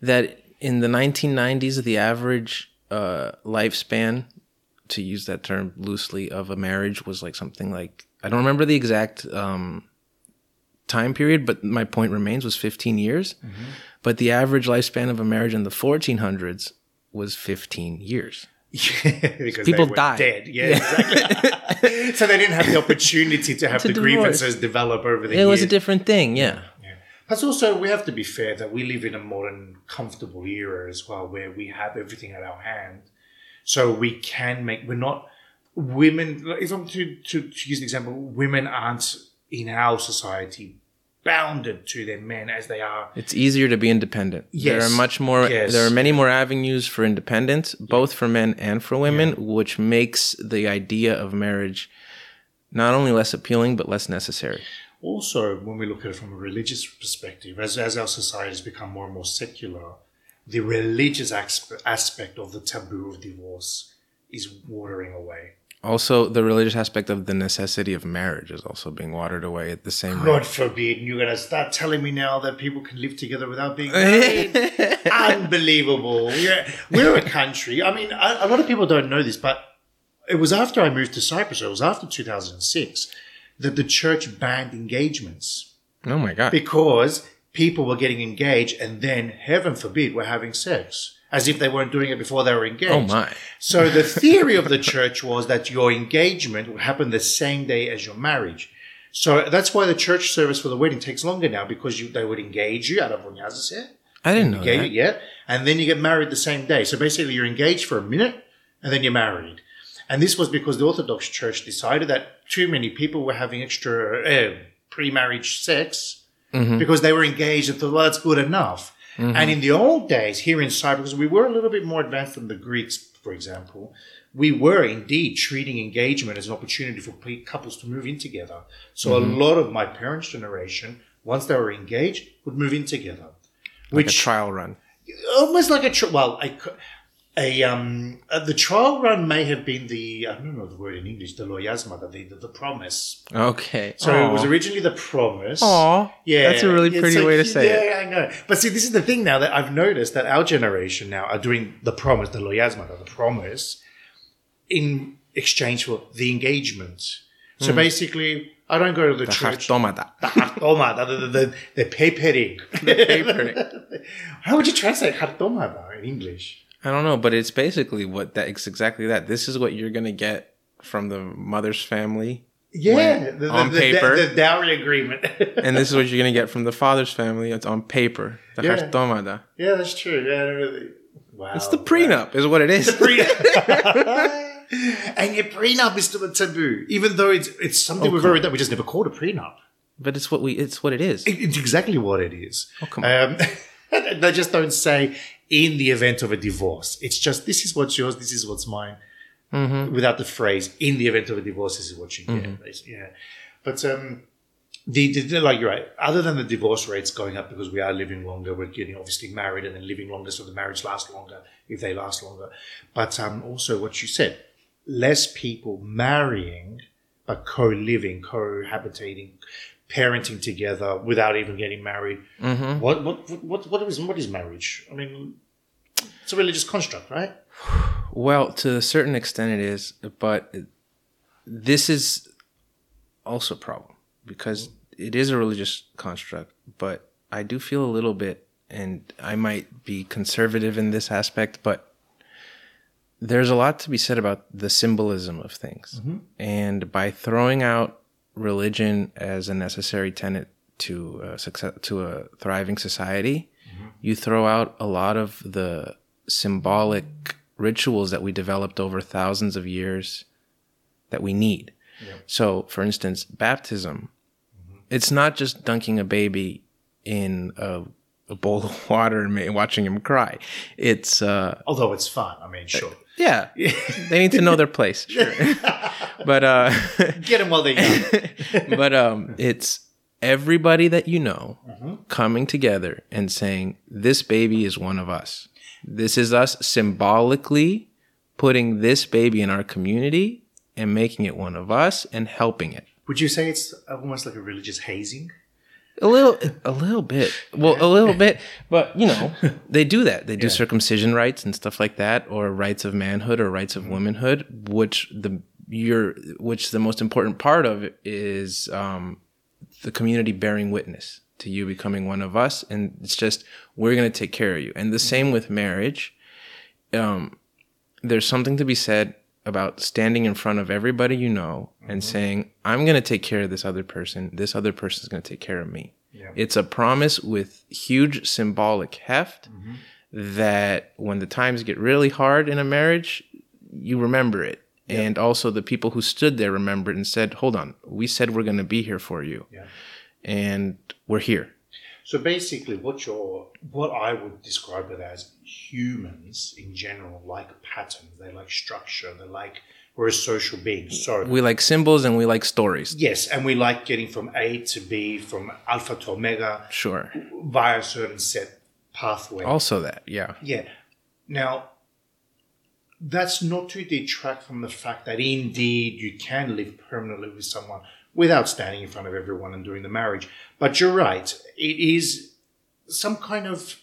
Speaker 2: that in the 1990s, the average uh, lifespan, to use that term loosely, of a marriage was like something like I don't remember the exact um, time period, but my point remains was 15 years.
Speaker 1: Mm-hmm.
Speaker 2: But the average lifespan of a marriage in the 1400s was 15 years.
Speaker 1: because
Speaker 2: People died.
Speaker 1: dead. Yeah, exactly. so they didn't have the opportunity to have
Speaker 2: To
Speaker 1: the
Speaker 2: divorce.
Speaker 1: grievances develop over the
Speaker 2: It
Speaker 1: years.
Speaker 2: was a different thing, yeah.
Speaker 1: Plus, also, we have to be fair that we live in a modern, comfortable era as well, where we have everything at our hand. So we can make, we're not, women, if I'm to, to, to use an example, women aren't in our society bounded to their men as they are.
Speaker 2: It's easier to be independent.
Speaker 1: Yes.
Speaker 2: There are much more
Speaker 1: Yes.
Speaker 2: there are many more avenues for independence, both for men and for women, which makes the idea of marriage not only less appealing but less necessary.
Speaker 1: Also, when we look at it from a religious perspective, as, as our society has become more and more secular, the religious aspect of the taboo of divorce is watering away.
Speaker 2: Also, the religious aspect of the necessity of marriage is also being watered away at the same rate.
Speaker 1: God forbid you're going to start telling me now that people can live together without being married. Unbelievable. We're, we're a country. I mean, a, a lot of people don't know this, but it was after I moved to Cyprus, it was after 2006, that the church banned engagements
Speaker 2: Oh my god.
Speaker 1: because people were getting engaged and then, heaven forbid, were having sex. As if they weren't doing it before they were engaged.
Speaker 2: Oh my.
Speaker 1: So the theory of the church was that your engagement would happen the same day as your marriage. So that's why the church service for the wedding takes longer now because you, they would engage you out of Vunyazase,
Speaker 2: I didn't know
Speaker 1: engage
Speaker 2: that.
Speaker 1: it, yeah, and then you get married the same day. So basically, you're engaged for a minute and then you're married. And this was because the Orthodox Church decided that too many people were having extra uh, pre-marriage sex
Speaker 2: Mm-hmm.
Speaker 1: because they were engaged and thought, well, that's good enough. And in the old days, here in Cyprus, we were a little bit more advanced than the Greeks, for example. We were indeed treating engagement as an opportunity for couples to move in together. So a lot of my parents' generation, once they were engaged, would move in together.
Speaker 2: Like a
Speaker 1: Which
Speaker 2: trial run.
Speaker 1: almost like a tri- well, a, c- a um uh, the trial run may have been the I don't know the word in English the loyasma the the, the promise.
Speaker 2: Okay.
Speaker 1: So it was originally the promise.
Speaker 2: Aw.
Speaker 1: Yeah,
Speaker 2: That's a really pretty
Speaker 1: like-
Speaker 2: way to say it.
Speaker 1: Yeah, I know. But see, this is the thing now that I've noticed that our generation now are doing the promise, the loyasma, the promise, in exchange for the engagement. So basically, I don't go to the,
Speaker 2: The
Speaker 1: church.
Speaker 2: hartomata.
Speaker 1: The hartomata, the, the, the, the papering.
Speaker 2: papering.
Speaker 1: How would you translate hartomata in English?
Speaker 2: I don't know, but it's basically what that it's exactly that. This is what you're gonna get from the mother's family,
Speaker 1: Yeah,
Speaker 2: When-
Speaker 1: the, the,
Speaker 2: on
Speaker 1: the,
Speaker 2: paper.
Speaker 1: the, the dowry agreement.
Speaker 2: and this is what you're gonna get from the father's family. It's on paper. The
Speaker 1: Yeah. yeah, that's true. Yeah, really. Wow.
Speaker 2: It's the prenup, is what it is.
Speaker 1: prenup. and your prenup is still a taboo, even though it's it's something
Speaker 2: Oh,
Speaker 1: we've already done. We just never called a prenup.
Speaker 2: but it's what we. It's what it is.
Speaker 1: It- It's exactly what it is.
Speaker 2: Oh, come on.
Speaker 1: Um, they just don't say in the event of a divorce. It's just this is what's yours, this is what's mine,
Speaker 2: Mm-hmm.
Speaker 1: without the phrase in the event of a divorce. This is what you get. basically. Yeah, but um, the, the, the- like you're right. Other than the divorce rates going up because we are living longer, we're getting obviously married and then living longer, so the marriage lasts longer if they last longer. But um, also what you said, less people marrying but co-living, cohabitating, parenting together without even getting married.
Speaker 2: Mm-hmm.
Speaker 1: What what what what is what is marriage? I mean, it's a religious construct, right?
Speaker 2: Well, to a certain extent, it is, but this is also a problem because it is a religious construct. But I do feel a little bit, and I might be conservative in this aspect, but there's a lot to be said about the symbolism of things. And by throwing out religion as a necessary tenet to a success, to a thriving society, you throw out a lot of the symbolic rituals that we developed over thousands of years that we need. So, for instance, baptism, it's not just dunking a baby in a, a bowl of water and watching him cry. It's, uh,
Speaker 1: Although it's fun. I mean, sure.
Speaker 2: yeah, they need to know their place. Sure. But, uh,
Speaker 1: Get them while they're young.
Speaker 2: but um, it's everybody that you know coming together and saying, "This baby is one of us. This is us symbolically putting this baby in our community and making it one of us and helping it."
Speaker 1: Would you say it's almost like a religious hazing?
Speaker 2: A little, a little bit. Well, a little bit, but you know, they do that. They do circumcision rites and stuff like that, or rites of manhood or rites of womanhood, which the your which the most important part of it is um, the community bearing witness to you becoming one of us, and it's just we're going to take care of you. And the same with marriage. Um, there's something to be said about standing in front of everybody you know and saying, I'm going to take care of this other person. This other person is going to take care of me.
Speaker 1: Yeah.
Speaker 2: It's a promise with huge symbolic heft that when the times get really hard in a marriage, you remember it. And also the people who stood there remembered and said, hold on, we said we're going to be here for you.
Speaker 1: Yeah.
Speaker 2: And we're here.
Speaker 1: So basically, what you're, what I would describe it as, humans in general like patterns. They like structure. They like we're a social being. So
Speaker 2: We like symbols and we like stories.
Speaker 1: yes, and we like getting from A to B, from alpha to omega,
Speaker 2: Sure.
Speaker 1: via a certain set pathway.
Speaker 2: Also, that, yeah.
Speaker 1: Yeah. Now, that's not to detract from the fact that indeed you can live permanently with someone without standing in front of everyone and doing the marriage. But you're right. It is some kind of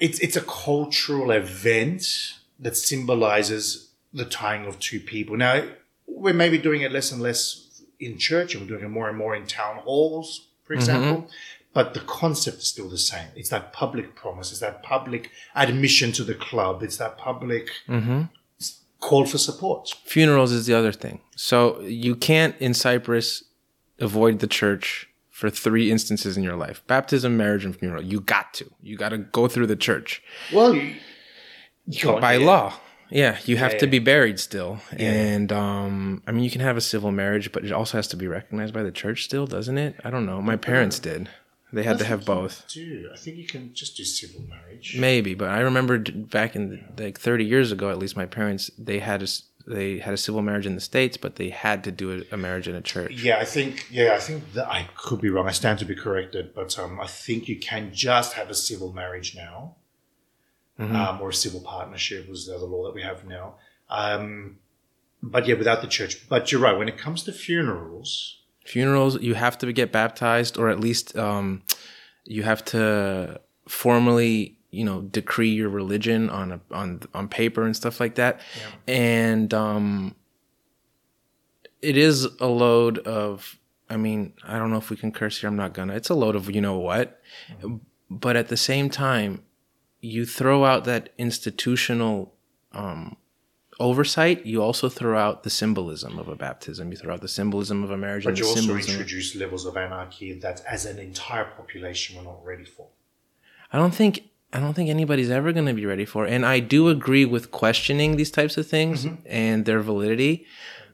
Speaker 1: it's it's a cultural event that symbolizes the tying of two people. Now we're maybe doing it less and less in church, and we're doing it more and more in town halls, for mm-hmm. example. But the concept is still the same. It's that public promise. It's that public admission to the club. It's that public call for support.
Speaker 2: Funerals is the other thing. So you can't in Cyprus avoid the church for three instances in your life baptism, marriage, and funeral. You got to. You got to go through the church
Speaker 1: Well, you, you can't-
Speaker 2: by
Speaker 1: yeah.
Speaker 2: law. Yeah, you have
Speaker 1: Yeah,
Speaker 2: to
Speaker 1: yeah.
Speaker 2: be buried still. And um I mean you can have a civil marriage, but it also has to be recognized by the church still, doesn't it? I don't know. My parents did. They had to have both.
Speaker 1: Dude, I think you can just do civil marriage.
Speaker 2: Maybe, but I remember back in the, like 30 years ago, at least my parents they had a they had a civil marriage in the states, but they had to do a, a marriage in a church.
Speaker 1: Yeah, I think. Yeah, I think that I could be wrong. I stand to be corrected, but um, I think you can just have a civil marriage now, um, or a civil partnership was the other law that we have now. Um, but yeah, without the church. But you're right. When it comes to funerals,
Speaker 2: Funerals, you have to get baptized, or at least um, you have to formally, you know, decree your religion on a, on on paper and stuff like that. And um, it is a load of. I mean, I don't know if we can curse here. I'm not gonna. It's a load of you know what, but at the same time, you throw out that institutional um, oversight. You also throw out the symbolism of a baptism. You throw out the symbolism of a marriage.
Speaker 1: but you also
Speaker 2: symbolism.
Speaker 1: introduce levels of anarchy that, as an entire population, we're not ready for.
Speaker 2: I don't think I don't think anybody's ever going to be ready for. And I do agree with questioning these types of things mm-hmm. and their validity,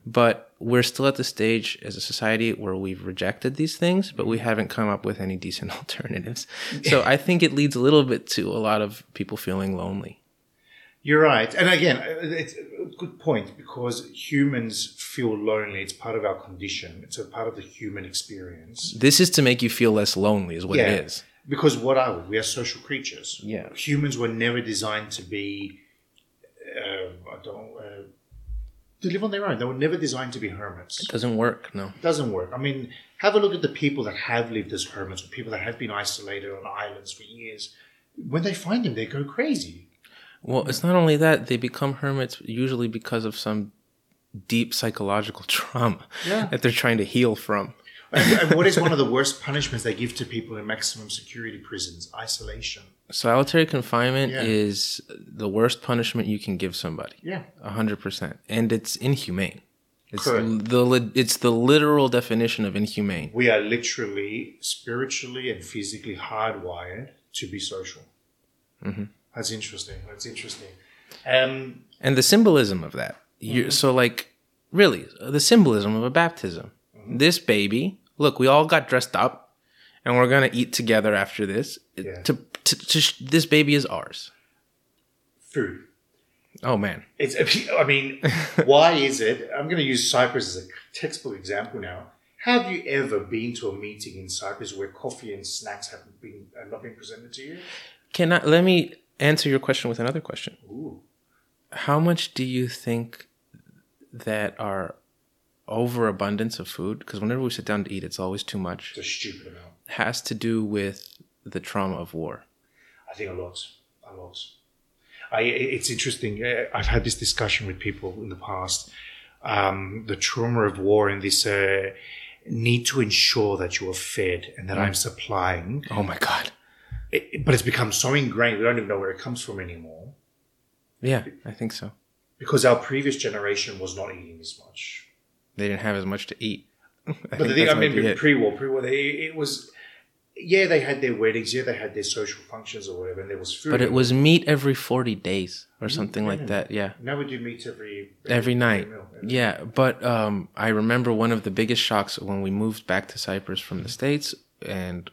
Speaker 2: but we're still at the stage as a society where we've rejected these things, but we haven't come up with any decent alternatives. So I think it leads a little bit to a lot of people feeling lonely.
Speaker 1: You're right. And again, uh, it's a good point because humans feel lonely. It's part of our condition. It's a part of the human experience.
Speaker 2: This is to make you feel less lonely is what
Speaker 1: Yeah.
Speaker 2: it is.
Speaker 1: Because what are we? We are social creatures.
Speaker 2: Yeah.
Speaker 1: Humans were never designed to be, uh, I don't, uh, to live on their own. They were never designed to be hermits.
Speaker 2: It doesn't work, no.
Speaker 1: It doesn't work. I mean, have a look at the people that have lived as hermits or people that have been isolated on islands for years. When they find them, they go crazy.
Speaker 2: Well, it's not only that, they become hermits usually because of some deep psychological trauma
Speaker 1: Yeah.
Speaker 2: that they're trying to heal from.
Speaker 1: and, and what is one of the worst punishments they give to people in maximum security prisons? Isolation.
Speaker 2: Solitary confinement
Speaker 1: Yeah.
Speaker 2: is the worst punishment you can give somebody.
Speaker 1: Yeah.
Speaker 2: A hundred percent, and it's inhumane. It's
Speaker 1: Correct.
Speaker 2: the it's the literal definition of inhumane.
Speaker 1: We are literally, spiritually, and physically hardwired to be social. Mm-hmm. That's interesting. That's interesting. Um,
Speaker 2: And the symbolism of that. You so like really the symbolism of a baptism. This baby, look, we all got dressed up, and we're gonna eat together after this.
Speaker 1: Yeah.
Speaker 2: To, to, to sh- this baby is ours.
Speaker 1: food.
Speaker 2: Oh man,
Speaker 1: It's. I mean, why is it? I'm going to use Cyprus as a textbook example now. Have you ever been to a meeting in Cyprus where coffee and snacks have been have not been presented to you?
Speaker 2: can I let me answer your question with another question?
Speaker 1: Ooh.
Speaker 2: How much do you think that our overabundance of food, because whenever we sit down to eat, it's always too much,
Speaker 1: It's a stupid amount.
Speaker 2: has to do with the trauma of war?
Speaker 1: I think a lot, a lot. I, it's interesting. I've had this discussion with people in the past. Um, the trauma of war and this uh, need to ensure that you are fed and that I'm supplying.
Speaker 2: Oh my God.
Speaker 1: It, but it's become so ingrained, we don't even know where it comes from anymore
Speaker 2: Yeah, I think so.
Speaker 1: because our previous generation was not eating as much.
Speaker 2: They didn't have as much to eat. I
Speaker 1: But the thing, I
Speaker 2: that might be
Speaker 1: mean, pre-war, pre-war, they, it was, yeah, they had their weddings, yeah, they had their social functions or whatever, and there was food.
Speaker 2: but it was meat every 40 days or something like that. Yeah.
Speaker 1: Now we do meat every
Speaker 2: every night.
Speaker 1: meal.
Speaker 2: Yeah, but um, I remember one of the biggest shocks when we moved back to Cyprus from the states, and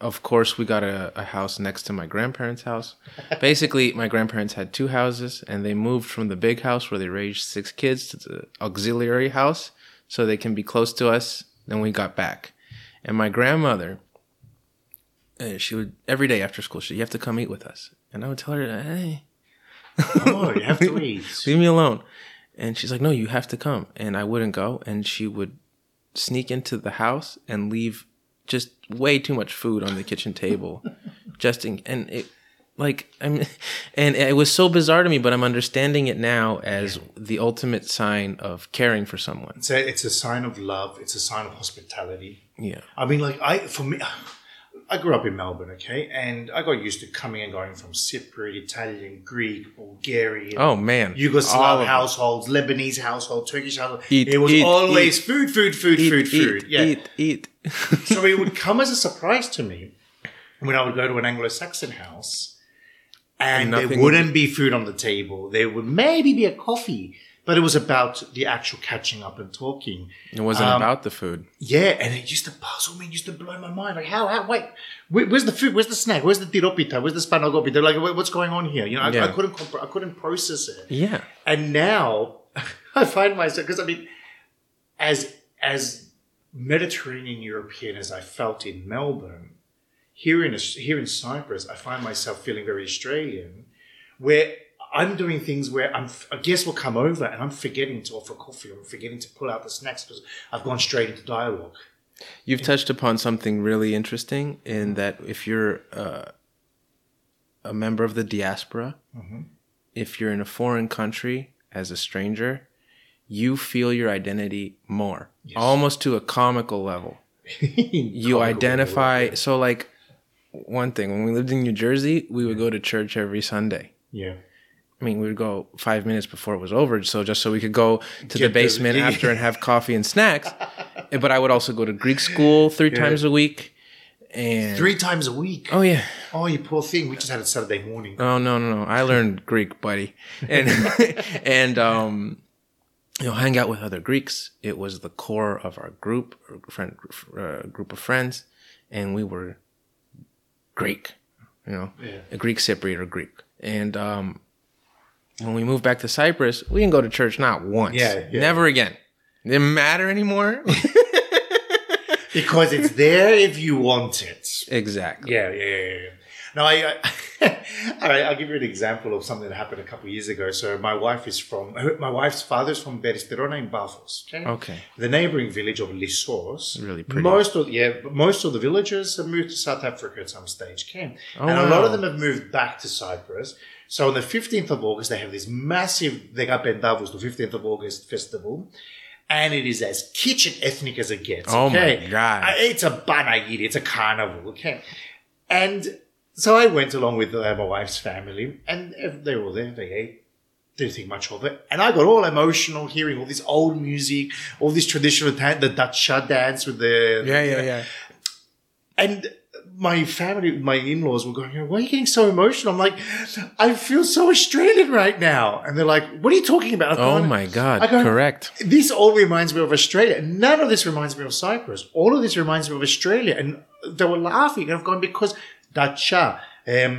Speaker 2: of course we got a, a house next to my grandparents' house. Basically, my grandparents had two houses, and they moved from the big house where they raised six kids to the auxiliary house so they can be close to us. Then we got back, and my grandmother eh, she would every day after school. She, you have to come eat with us, and I would tell her, hey,
Speaker 1: Oh, you have to eat.
Speaker 2: leave me alone. And she's like, no, you have to come. And I wouldn't go. And she would sneak into the house and leave just way too much food on the kitchen table. just in, and it, like, I'm, and it was so bizarre to me, but I'm understanding it now as the ultimate sign of caring for someone.
Speaker 1: It's a, it's a sign of love. It's a sign of hospitality.
Speaker 2: Yeah.
Speaker 1: I mean, like I for me, I grew up in Melbourne, okay, and I got used to coming and going from Cypriot, Italian, Greek, Bulgarian,
Speaker 2: Oh, man.
Speaker 1: Yugoslav households, Lebanese household, Turkish household.
Speaker 2: Eat,
Speaker 1: it was
Speaker 2: eat,
Speaker 1: always
Speaker 2: eat.
Speaker 1: food, food, food, food, food. Yeah.
Speaker 2: eat, eat.
Speaker 1: so it would come as a surprise to me when I would go to an Anglo-Saxon house, and,
Speaker 2: And
Speaker 1: there wouldn't be food on the table. There would maybe be a coffee, but it was about the actual catching up and talking.
Speaker 2: It wasn't
Speaker 1: Um,
Speaker 2: about the food.
Speaker 1: Yeah, and it used to puzzle me, it used to blow my mind. Like, how, how, wait, where, where's the food? Where's the snack? Where's the tiropita? Where's the spanagopita? Like, what- what's going on here? You know, I,
Speaker 2: Yeah.
Speaker 1: I couldn't, compre- I couldn't process it.
Speaker 2: Yeah.
Speaker 1: And now I find myself because I mean, as as Mediterranean European as I felt in Melbourne, here in here in Cyprus, I find myself feeling very Australian, where I'm doing things where I'm a guest will come over and I'm forgetting to offer coffee, I'm forgetting to pull out the snacks because I've gone straight into dialogue.
Speaker 2: You've touched upon something really interesting in that if you're uh, a member of the diaspora,
Speaker 1: Mm-hmm.
Speaker 2: if you're in a foreign country as a stranger, you feel your identity more, almost to a comical level. You identify. So, like, one thing when we lived in New Jersey, we would go to church every Sunday.
Speaker 1: Yeah.
Speaker 2: I mean, we would go five minutes before it was over, so just so we could go to
Speaker 1: Get
Speaker 2: the
Speaker 1: the-
Speaker 2: basement after and have coffee and snacks. but I would also go to Greek school three times a week, and
Speaker 1: Three times a week.
Speaker 2: oh yeah,
Speaker 1: Oh, you poor thing. We just had it Saturday morning.
Speaker 2: oh no no no, I learned Greek, buddy, and and um, you know, hang out with other Greeks. It was the core of our group, or friend uh, group of friends, and we were Greek, you know,
Speaker 1: Yeah.
Speaker 2: a Greek Cypriot or Greek, and um, when we moved back to Cyprus, we didn't go to church not once.
Speaker 1: Yeah, yeah.
Speaker 2: Never again. Didn't matter anymore.
Speaker 1: Because it's there if you want it.
Speaker 2: exactly.
Speaker 1: Yeah, yeah, yeah. yeah. No, I, I all right. I'll give you an example of something that happened a couple of years ago. So my wife is from my wife's father's from Peristerona in Bafos. Okay.
Speaker 2: Okay.
Speaker 1: The neighboring village of Lysos.
Speaker 2: Really pretty.
Speaker 1: Most of yeah, most of the villagers have moved to South Africa at some stage. Okay.
Speaker 2: Oh,
Speaker 1: and a lot of them have moved back to Cyprus. So on the 15th of August, they have this massive Degapendavos, the 15th of August festival. And it is as kitchen ethnic as it gets.
Speaker 2: Oh my
Speaker 1: okay?
Speaker 2: God.
Speaker 1: Uh, It's a banagiri, it's a carnival. Okay. And so I went along with uh, my wife's family, and they were all there. They ate. Didn't think much of it, and I got all emotional hearing all this old music, all this traditional dance, the Dacha dance with the
Speaker 2: Yeah, yeah, yeah.
Speaker 1: and my family, my in-laws were going, "Why are you getting so emotional?" I'm like, "I feel so Australian right now," and they're like, "What are you talking about?"
Speaker 2: Oh my God.
Speaker 1: Go-
Speaker 2: Correct.
Speaker 1: this all reminds me of Australia. None of this reminds me of Cyprus. All of this reminds me of Australia. And they were laughing. And I've gone, because dacha, um,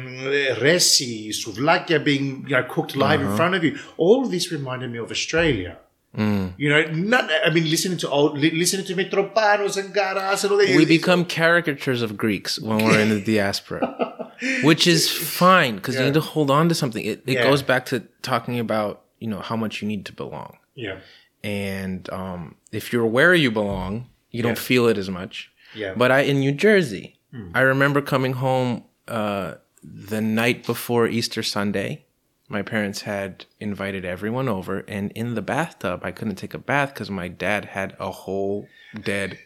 Speaker 1: resi, souvlakia being you know, cooked live
Speaker 2: Uh-huh.
Speaker 1: in front of you, all of this reminded me of Australia.
Speaker 2: Mm.
Speaker 1: You know, none, I mean, listening to old, listening to Mitropanos and Garas and all that.
Speaker 2: We become caricatures of Greeks when we're in the diaspora, which is fine because you need to hold on to something. It, it
Speaker 1: Yeah.
Speaker 2: goes back to talking about you know how much you need to belong,
Speaker 1: yeah,
Speaker 2: and um, if you're where you belong, you don't feel it as much.
Speaker 1: yeah.
Speaker 2: But I in New Jersey, I remember coming home uh, the night before Easter Sunday. My parents had invited everyone over, and in the bathtub, I couldn't take a bath because my dad had a whole dead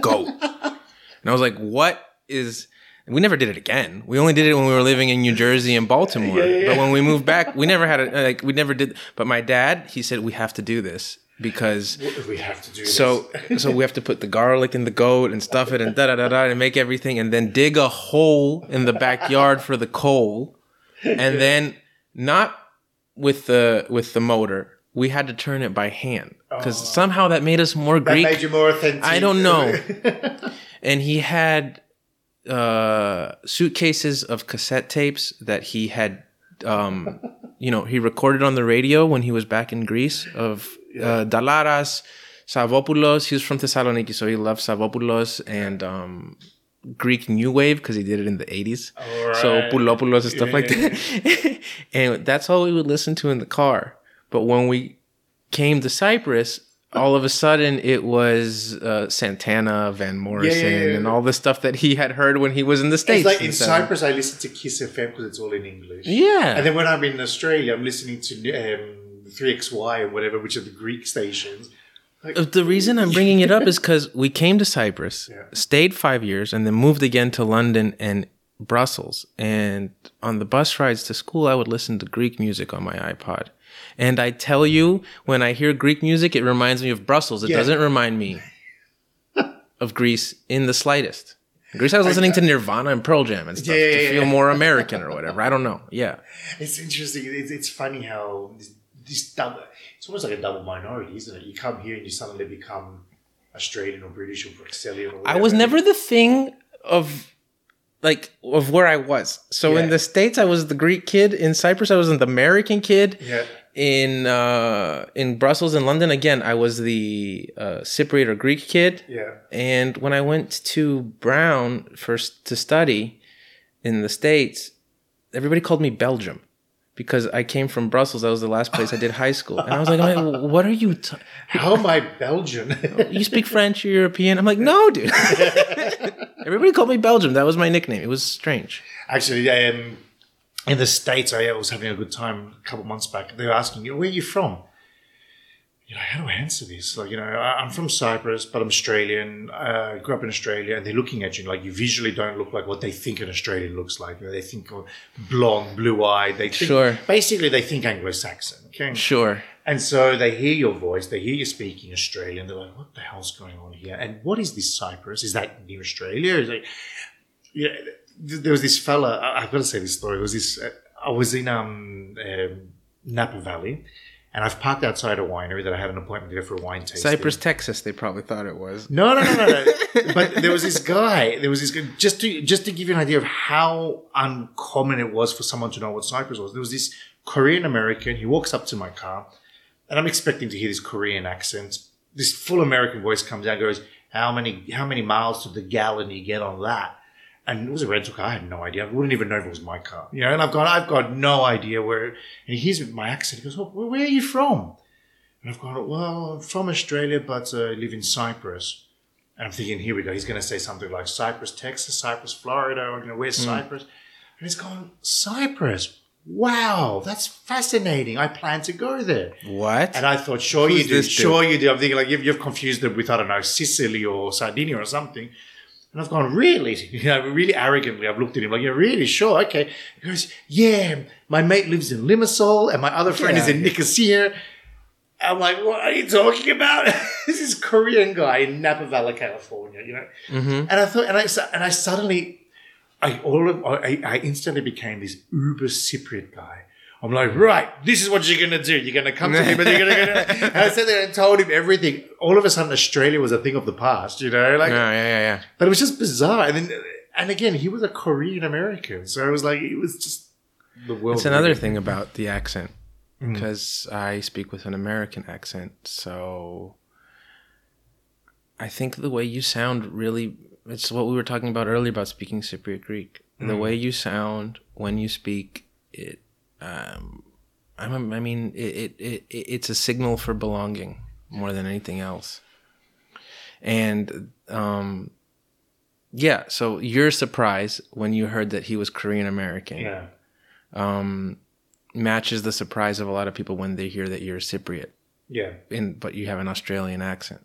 Speaker 2: goat. and I was like, "What is?" We never did it again. We only did it when we were living in New Jersey and Baltimore. But when we moved back, we never had it. Like we never did. But my dad, he said we have to do this because
Speaker 1: we have to do this.
Speaker 2: so so we have to put the garlic in the goat and stuff it and da da da da and make everything and then dig a hole in the backyard for the coal and then not with the with the motor we had to turn it by hand because somehow that made us more Greek.
Speaker 1: that
Speaker 2: Greek.
Speaker 1: made you more authentic.
Speaker 2: I don't know. and he had uh, suitcases of cassette tapes that he had, um, you know, he recorded on the radio when he was back in Greece of uh, Dalaras, Savvopoulos. He was from Thessaloniki, so he loved Savvopoulos and um, Greek New Wave because he did it in the 80s. So
Speaker 1: Alright.
Speaker 2: Poulopoulos and stuff
Speaker 1: Yeah,
Speaker 2: like that. and that's all we would listen to in the car. But when we came to Cyprus, all of a sudden it was uh, Santana, Van Morrison,
Speaker 1: yeah, yeah.
Speaker 2: and all the stuff that he had heard when he was in the States.
Speaker 1: It's like
Speaker 2: in
Speaker 1: in
Speaker 2: the 70s.
Speaker 1: Cyprus, I listen to Kiss FM because it's all in English.
Speaker 2: Yeah.
Speaker 1: And then when I'm in Australia, I'm listening to um, 3XY and whatever, which are the Greek stations. Like,
Speaker 2: Uh, The reason I'm bringing it up is because we came to Cyprus,
Speaker 1: Yeah.
Speaker 2: stayed five years, and then moved again to London and Brussels. And on the bus rides to school, I would listen to Greek music on my iPod. And I tell you, when I hear Greek music, it reminds me of Brussels. It
Speaker 1: Yeah.
Speaker 2: doesn't remind me of Greece in the slightest. In Greece, I was listening to Nirvana and Pearl Jam and stuff
Speaker 1: Yeah,
Speaker 2: to feel more American or whatever. I don't know. Yeah.
Speaker 1: It's interesting. It's, it's funny how this, double, it's almost like a double minority, isn't it? You come here and you suddenly become Australian or British or Bruxellian or
Speaker 2: I was never the thing of like of where I was. So in the states, I was the Greek kid. In Cyprus, I was the American kid.
Speaker 1: Yeah.
Speaker 2: In uh, in Brussels and London, again, I was the uh, Cypriot or Greek kid.
Speaker 1: Yeah.
Speaker 2: And when I went to Brown first to study in the states, everybody called me Belgium because I came from Brussels. That was the last place I did high school, and I was like, like, "What are you?" T-
Speaker 1: How am I Belgian?
Speaker 2: you speak French, you're European. I'm like, no, dude. Everybody called me Belgium. That was my nickname. It was strange.
Speaker 1: Actually, um, in the States, I was having a good time a couple months back. They were asking, you, where are you from? You know, how do I answer this? Like, you know, I'm from Cyprus, but I'm Australian. Uh, grew up in Australia, and they're looking at you like you visually don't look like what they think an Australian looks like. You know, they think blonde, blue eyed. They think,
Speaker 2: Sure.
Speaker 1: Basically, they think Anglo-Saxon. Okay.
Speaker 2: Sure.
Speaker 1: And so they hear your voice, they hear you speaking Australian. They're like, "What the hell's going on here?" And what is this Cyprus? Is that near Australia? Is it? Yeah, there was this fella. I- I've got to say this story. There was this. Uh, I was in um, um, Napa Valley, and I've parked outside a winery that I had an appointment to go for a wine tasting.
Speaker 2: Cypress, Texas, they probably thought it was.
Speaker 1: No, no, no, no, no. but there was this guy. There was this guy. Just to just to give you an idea of how uncommon it was for someone to know what Cyprus was. There was this Korean American. He walks up to my car, and I'm expecting to hear this Korean accent. This full American voice comes out. Goes, how many how many miles to the gallon you get on that? And it was a rental car. I had no idea. I wouldn't even know if it was my car. You know, and I've got I've got no idea where. And he hears my accent. He goes, "Oh, where are you from?" And I've gone, well, I'm from Australia, but uh, I live in Cyprus. And I'm thinking, here we go. He's going to say something like Cyprus, Texas, Cyprus, Florida, or, you know, where's Cyprus? And he's gone, Cyprus. Wow, that's fascinating. I plan to go there.
Speaker 2: What?
Speaker 1: And I thought, sure
Speaker 2: Who's
Speaker 1: you do.
Speaker 2: this dude?
Speaker 1: Sure you do. I'm thinking, like, you've, you've confused it with, I don't know, Sicily or Sardinia or something. And I've gone, really? You know, really arrogantly, I've looked at him like, you're really sure? Okay. He goes, yeah, my mate lives in Limassol and my other friend
Speaker 2: Get
Speaker 1: is in
Speaker 2: here.
Speaker 1: Nicosia. I'm like, what are you talking about? this is Korean guy in Napa Valley, California, you know?
Speaker 2: Mm-hmm.
Speaker 1: And I thought, and I, and I suddenly, I all of, I, I instantly became this uber Cypriot guy. I'm like, right, this is what you're gonna do. You're gonna come to me, but you're gonna. gonna and I sat there and told him everything. All of a sudden, Australia was a thing of the past, you know, like.
Speaker 2: yeah, yeah, yeah, yeah.
Speaker 1: But it was just bizarre. And then, and again, he was a Korean American, so I was like, it was just the world.
Speaker 2: It's another thing about the accent mm. because I speak with an American accent. So I think the way you sound really, it's what we were talking about earlier about speaking Cypriot Greek. The mm. way you sound when you speak it, um, I'm, I mean, it, it, it, it's a signal for belonging more than anything else. And, um, yeah, so your surprise when you heard that he was Korean American
Speaker 1: Yeah.
Speaker 2: um, matches the surprise of a lot of people when they hear that you're a Cypriot,
Speaker 1: Yeah.
Speaker 2: in, but you have an Australian accent.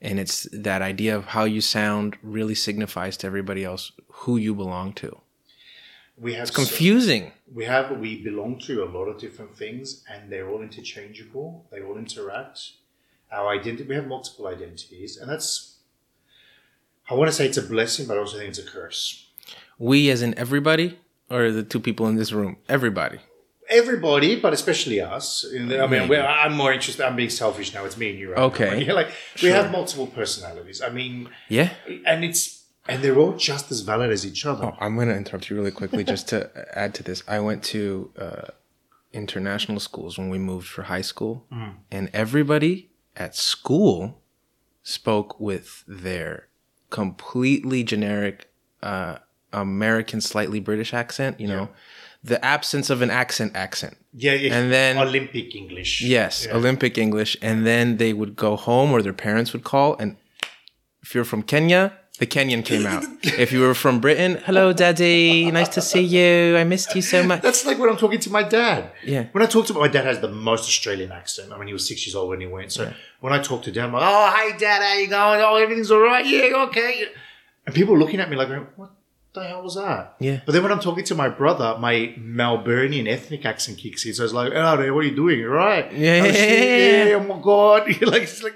Speaker 2: And it's that idea of how you sound really signifies to everybody else who you belong to.
Speaker 1: We have
Speaker 2: It's confusing.
Speaker 1: we have we belong to a lot of different things and they're all interchangeable they all interact our identity we have multiple identities and that's i want to say it's a blessing but i also think it's a curse
Speaker 2: We, as in everybody, or the two people in this room, everybody.
Speaker 1: everybody but especially us i mean i'm more interested i'm being selfish now it's me and you right
Speaker 2: Okay.
Speaker 1: now. like we have multiple personalities i mean
Speaker 2: Yeah.
Speaker 1: and it's and they're all just as valid as each other
Speaker 2: Oh, I'm going to interrupt you really quickly just to add to this. I went to uh, international schools when we moved for high school, and everybody at school spoke with their completely generic uh, American, slightly British accent. You know, the absence of an accent accent.
Speaker 1: Yeah, yeah.
Speaker 2: And then-
Speaker 1: Olympic English.
Speaker 2: Yes, Olympic English, and then they would go home, or their parents would call, and if you're from Kenya, the Kenyan came out. if you were from Britain, hello, daddy, nice to see you. I missed you so much.
Speaker 1: That's like when I'm talking to my dad.
Speaker 2: Yeah.
Speaker 1: When I talk to my dad, has the most Australian accent. I mean, he was six years old when he went. So when I talk to dad, I'm like, "Oh, hey, dad, how you going? Oh, everything's all right. Yeah, okay." And people are looking at me like, "What the hell was that?"
Speaker 2: Yeah.
Speaker 1: But then when I'm talking to my brother, my Melburnian ethnic accent kicks in. So it's like, "Oh, what are you doing? Right.
Speaker 2: Yeah,
Speaker 1: Oh,
Speaker 2: yeah, yeah, yeah.
Speaker 1: Oh my god! like it's like,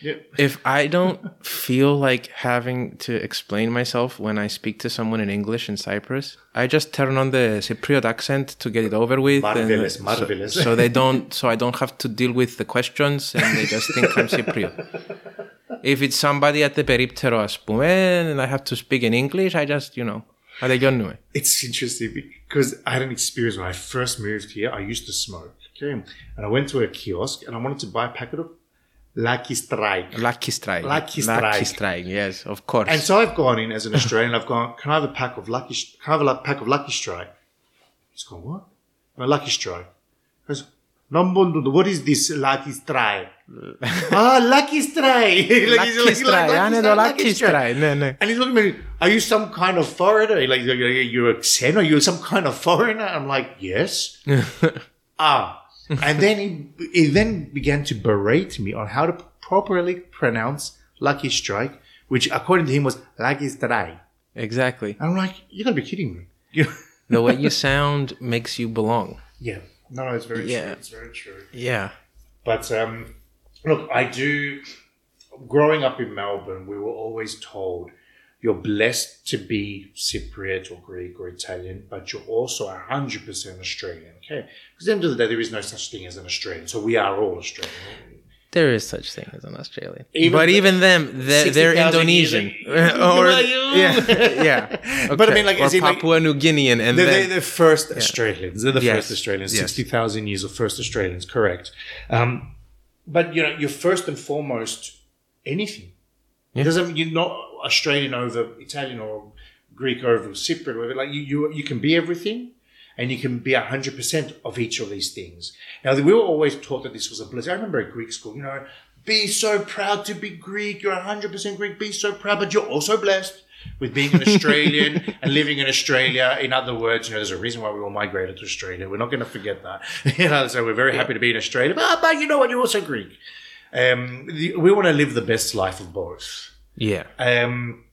Speaker 1: yeah.
Speaker 2: if I don't feel like having to explain myself when I speak to someone in English in Cyprus, I just turn on the Cypriot accent to get it over with. and
Speaker 1: Marvelous,
Speaker 2: so-
Speaker 1: marvelous.
Speaker 2: So, they don't, so I don't have to deal with the questions, and they just think I'm Cypriot. If it's somebody at the περίπτερο, ας πούμε, and I have to speak in English, I just, you know, τελειώνουμε.
Speaker 1: It's interesting because I had an experience when I first moved here. I used to smoke, okay, and I went to a kiosk and I wanted to buy a packet of Lucky Strike.
Speaker 2: Lucky Strike.
Speaker 1: Lucky Strike.
Speaker 2: Lucky
Speaker 1: Strike.
Speaker 2: Yes, of course.
Speaker 1: And so I've gone in as an Australian. I've gone. Can I have a pack of Lucky? Can I have a pack of Lucky Strike? He's gone. What? A Lucky Strike. Goes, what is this Lucky Strike? ah, Lucky Strike.
Speaker 2: lucky
Speaker 1: like,
Speaker 2: Strike.
Speaker 1: Like,
Speaker 2: I Lucky Strike. No, no.
Speaker 1: And he's looking at me. Are you some kind of foreigner? Like you're a Xen? Are you some kind of foreigner? I'm like, yes. ah, And then he, he then began to berate me on how to properly pronounce Lucky Strike, which according to him was Lucky Strike.
Speaker 2: Exactly.
Speaker 1: I'm like, you gotta be kidding me.
Speaker 2: The way you sound makes you belong.
Speaker 1: yeah. No, no, it's very
Speaker 2: Yeah.
Speaker 1: true. It's very true.
Speaker 2: Yeah.
Speaker 1: But um, look, I do. Growing up in Melbourne, we were always told you're blessed to be Cypriot or Greek or Italian, but you're also 100% Australian. Okay? Because at the end of the day, there is no such thing as an Australian. So we are all Australian.
Speaker 2: There is such thing as an Australian.
Speaker 1: Even
Speaker 2: but
Speaker 1: the-
Speaker 2: even them, they're, they're Indonesian. or, yeah. yeah.
Speaker 1: But I mean, like,
Speaker 2: or
Speaker 1: is it like-
Speaker 2: Papua New Guinean. And
Speaker 1: They're,
Speaker 2: then,
Speaker 1: they're the first Australians. They're the
Speaker 2: Yes.
Speaker 1: first Australians.
Speaker 2: Yes.
Speaker 1: 60,000 years of first Australians, correct. Um, but, you know, you're first and foremost anything. It doesn't you're not Australian over Italian or Greek over Cypriot. Whatever. Like you, you, you can be everything, and you can be hundred percent of each of these things. Now we were always taught that this was a blessing. I remember at Greek school, you know, be so proud to be Greek. You're hundred percent Greek. Be so proud, but you're also blessed with being an Australian and living in Australia. In other words, you know, there's a reason why we all migrated to Australia. We're not going to forget that. you know, so we're very happy to be in Australia. But, but you know what? You're also Greek. Um, the- we want to live the best life of both.
Speaker 2: Yeah.
Speaker 1: Um,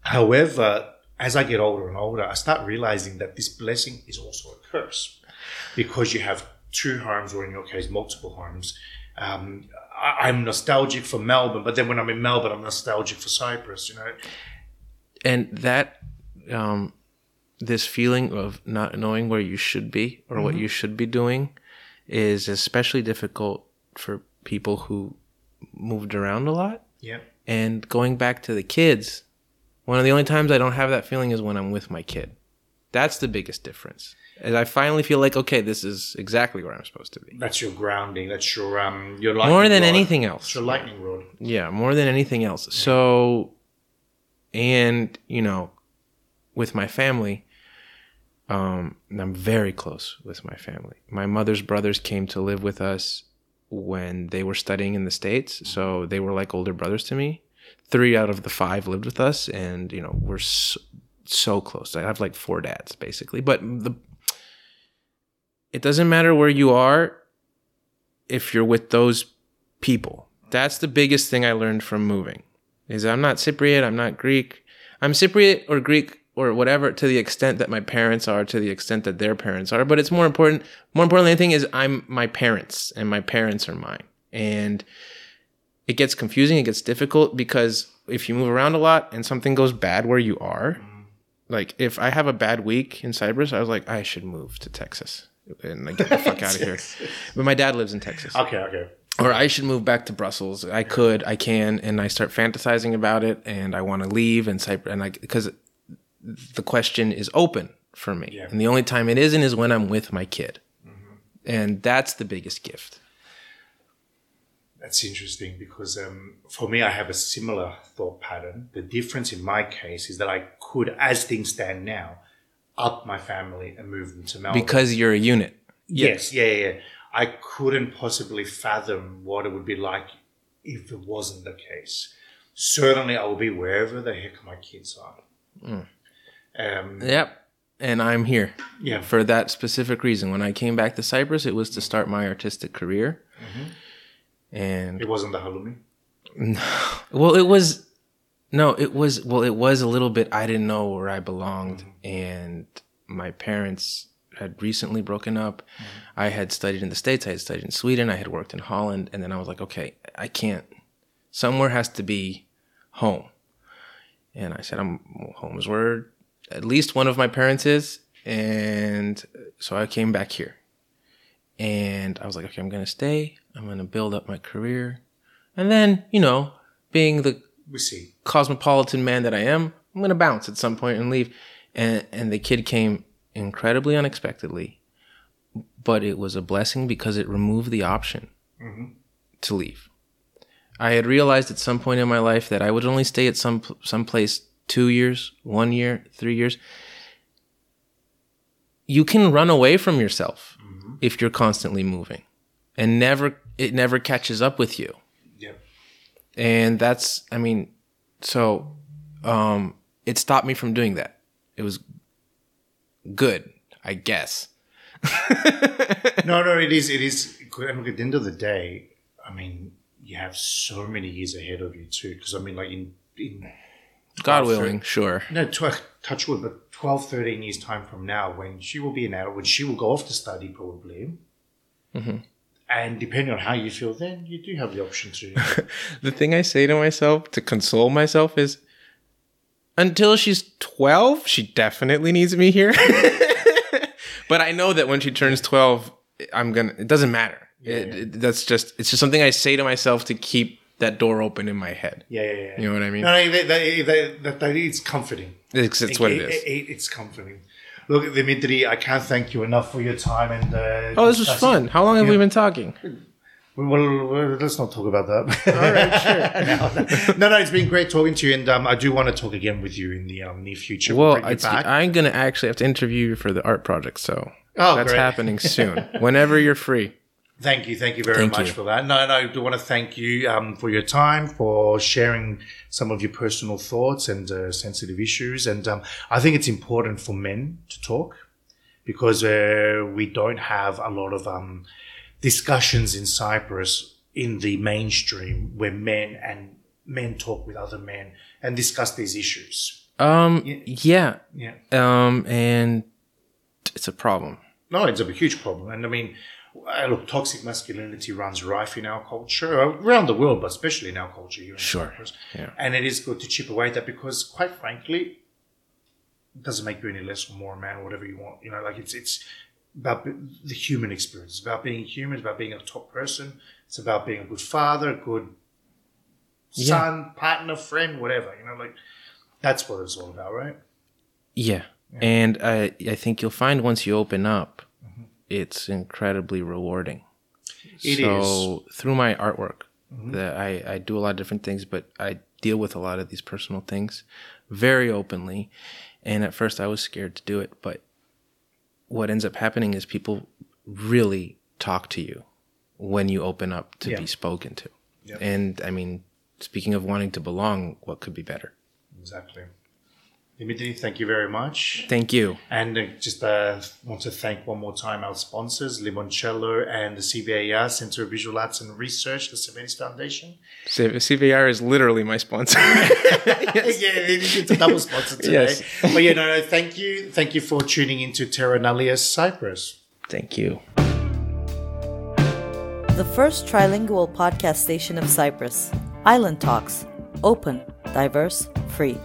Speaker 1: however, as I get older and older, I start realizing that this blessing is also a curse because you have two homes, or in your case, multiple homes. Um, I, I'm nostalgic for Melbourne, but then when I'm in Melbourne, I'm nostalgic for Cyprus. You know,
Speaker 2: And that, um, this feeling of not knowing where you should be or what you should be doing is especially difficult for people who moved around a lot.
Speaker 1: yeah,
Speaker 2: And going back to the kids, one of the only times I don't have that feeling is when I'm with my kid. That's the biggest difference. And I finally feel like, okay, this is exactly where I'm supposed to be.
Speaker 1: that's your grounding. That's your um, your lightning
Speaker 2: More than
Speaker 1: rod.
Speaker 2: anything
Speaker 1: It's
Speaker 2: else.
Speaker 1: your lightning rod.
Speaker 2: Yeah, more than anything else. So, and, you know, with my family, um, I'm very close with my family. My mother's brothers came to live with us when they were studying in the States. Mm-hmm. So they were like older brothers to me. Three out of the five lived with us, and, you know, we're so, so close. I have like four dads, basically. But the, it doesn't matter where you are if you're with those people. That's the biggest thing I learned from moving. Is I'm not Cypriot, I'm not Greek. I'm Cypriot or Greek or whatever to the extent that my parents are, to the extent that their parents are. But it's more important. More important than anything is I'm my parents, and my parents are mine. And it gets confusing. It gets difficult because if you move around a lot and something goes bad where you are, mm-hmm. like if I have a bad week in Cyprus, I was like, I should move to Texas and like get the fuck out of here. But my dad lives in Texas
Speaker 1: Okay, okay.
Speaker 2: or I should move back to Brussels. I could, I can, and I start fantasizing about it, and I want to leave and Cyprus, and like because the question is open for me,
Speaker 1: Yeah.
Speaker 2: and the only time it isn't is when I'm with my kid, and that's the biggest gift.
Speaker 1: That's interesting because um, for me, I have a similar thought pattern. The difference in my case is that I could, as things stand now, up my family and move them to Melbourne.
Speaker 2: Because you're a unit.
Speaker 1: yes, yeah, yeah, yeah. I couldn't possibly fathom what it would be like if it wasn't the case. Certainly, I will be wherever the heck my kids are. Um,
Speaker 2: Yep. And I'm here
Speaker 1: yeah,
Speaker 2: for that specific reason. When I came back to Cyprus, it was to start my artistic career. Mm-hmm. And
Speaker 1: it wasn't the halloumi.
Speaker 2: Well, it was no, it was well, it was a little bit. I didn't know where I belonged, mm-hmm. and my parents had recently broken up. Mm-hmm. I had studied in the states. I had studied in Sweden. I had worked in Holland, and then I was like, okay, I can't. Somewhere has to be home, and I said, I'm home is where at least one of my parents is, and so I came back here, and I was like, okay, I'm gonna stay. I'm gonna build up my career. And then, you know, being the
Speaker 1: We see.
Speaker 2: cosmopolitan man that I am, I'm gonna bounce at some point and leave. And and the kid came incredibly unexpectedly, but it was a blessing because it removed the option mm-hmm. to leave. I had realized at some point in my life that I would only stay at some some place two years, one year, three years. You can run away from yourself if you're constantly moving, and never it never catches up with you
Speaker 1: Yeah.
Speaker 2: and that's i mean so um it stopped me from doing that it was good i guess
Speaker 1: No, no, it is. It is good. And at the end of the day, I mean, you have so many years ahead of you too. Because I mean, like in in
Speaker 2: god willing sure
Speaker 1: no tw- touch wood, but 12, 13 years time from now, when she will be an adult, when she will go off to study, probably.
Speaker 2: Mm-hmm.
Speaker 1: And depending on how you feel, then you do have the option to.
Speaker 2: the thing i say to myself to console myself is until she's 12 she definitely needs me here but i know that when she turns 12 i'm gonna it doesn't matter It- it- that's just it's just something i say to myself to keep that door open in my head
Speaker 1: Yeah, yeah, yeah.
Speaker 2: you know what i mean
Speaker 1: No, no, that, that, that, that, that it's comforting.
Speaker 2: it's, it's what it is
Speaker 1: It- it's comforting. Look, Dimitri, I can't thank you enough for your time and. Uh,
Speaker 2: oh this was fun how long have we been talking
Speaker 1: Well, well, let's not talk about that. All right, sure. no, no, it's been great talking to you, and um, I do want to talk again with you in the um, near future.
Speaker 2: Well,
Speaker 1: bring you
Speaker 2: it's,
Speaker 1: back.
Speaker 2: I'm gonna actually have to interview you for the art project, so
Speaker 1: Oh,
Speaker 2: that's
Speaker 1: great.
Speaker 2: happening soon. Whenever you're free.
Speaker 1: Thank you, thank you very
Speaker 2: Thank
Speaker 1: much
Speaker 2: you.
Speaker 1: for that. No, no, I do want to thank you um, for your time, for sharing some of your personal thoughts and uh, sensitive issues. And um, I think it's important for men to talk because uh, we don't have a lot of um, discussions in Cyprus in the mainstream where men and men talk with other men and discuss these issues.
Speaker 2: Um, yeah.
Speaker 1: Yeah.
Speaker 2: Um, and it's a problem.
Speaker 1: No, it's a huge problem. And I mean, uh, look, toxic masculinity runs rife in our culture, uh, around the world, but especially in our culture here in
Speaker 2: Sure. Yeah.
Speaker 1: And it is good to chip away at that because, quite frankly, it doesn't make you any less or more a man, or whatever you want. You know, like it's it's about the human experience. It's about being human. It's about being a top person. It's about being a good father, a good son, partner, friend, whatever. You know, like that's what it's all about, right?
Speaker 2: Yeah. And I, I think you'll find once you open up, it's incredibly rewarding.
Speaker 1: It
Speaker 2: so through my artwork, mm-hmm. that I, I do a lot of different things, but I deal with a lot of these personal things very openly. And at first I was scared to do it, but what ends up happening is people really talk to you when you open up to
Speaker 1: Yeah.
Speaker 2: be spoken to.
Speaker 1: Yeah.
Speaker 2: And I mean, speaking of wanting to belong, what could be better?
Speaker 1: Exactly. Dimitri, thank you very much.
Speaker 2: Thank you.
Speaker 1: And uh, just uh, want to thank one more time our sponsors, Limoncello and the CVAR, Center of Visual Arts and Research, the Severis Foundation.
Speaker 2: C- CVR is literally my sponsor.
Speaker 1: yeah, it's a double sponsor today.
Speaker 2: Yes.
Speaker 1: But yeah, no, no, thank you. Thank you for tuning into Terra Nullius Cyprus.
Speaker 2: Thank you.
Speaker 3: The first trilingual podcast station of Cyprus. Island Talks. Open, diverse, free.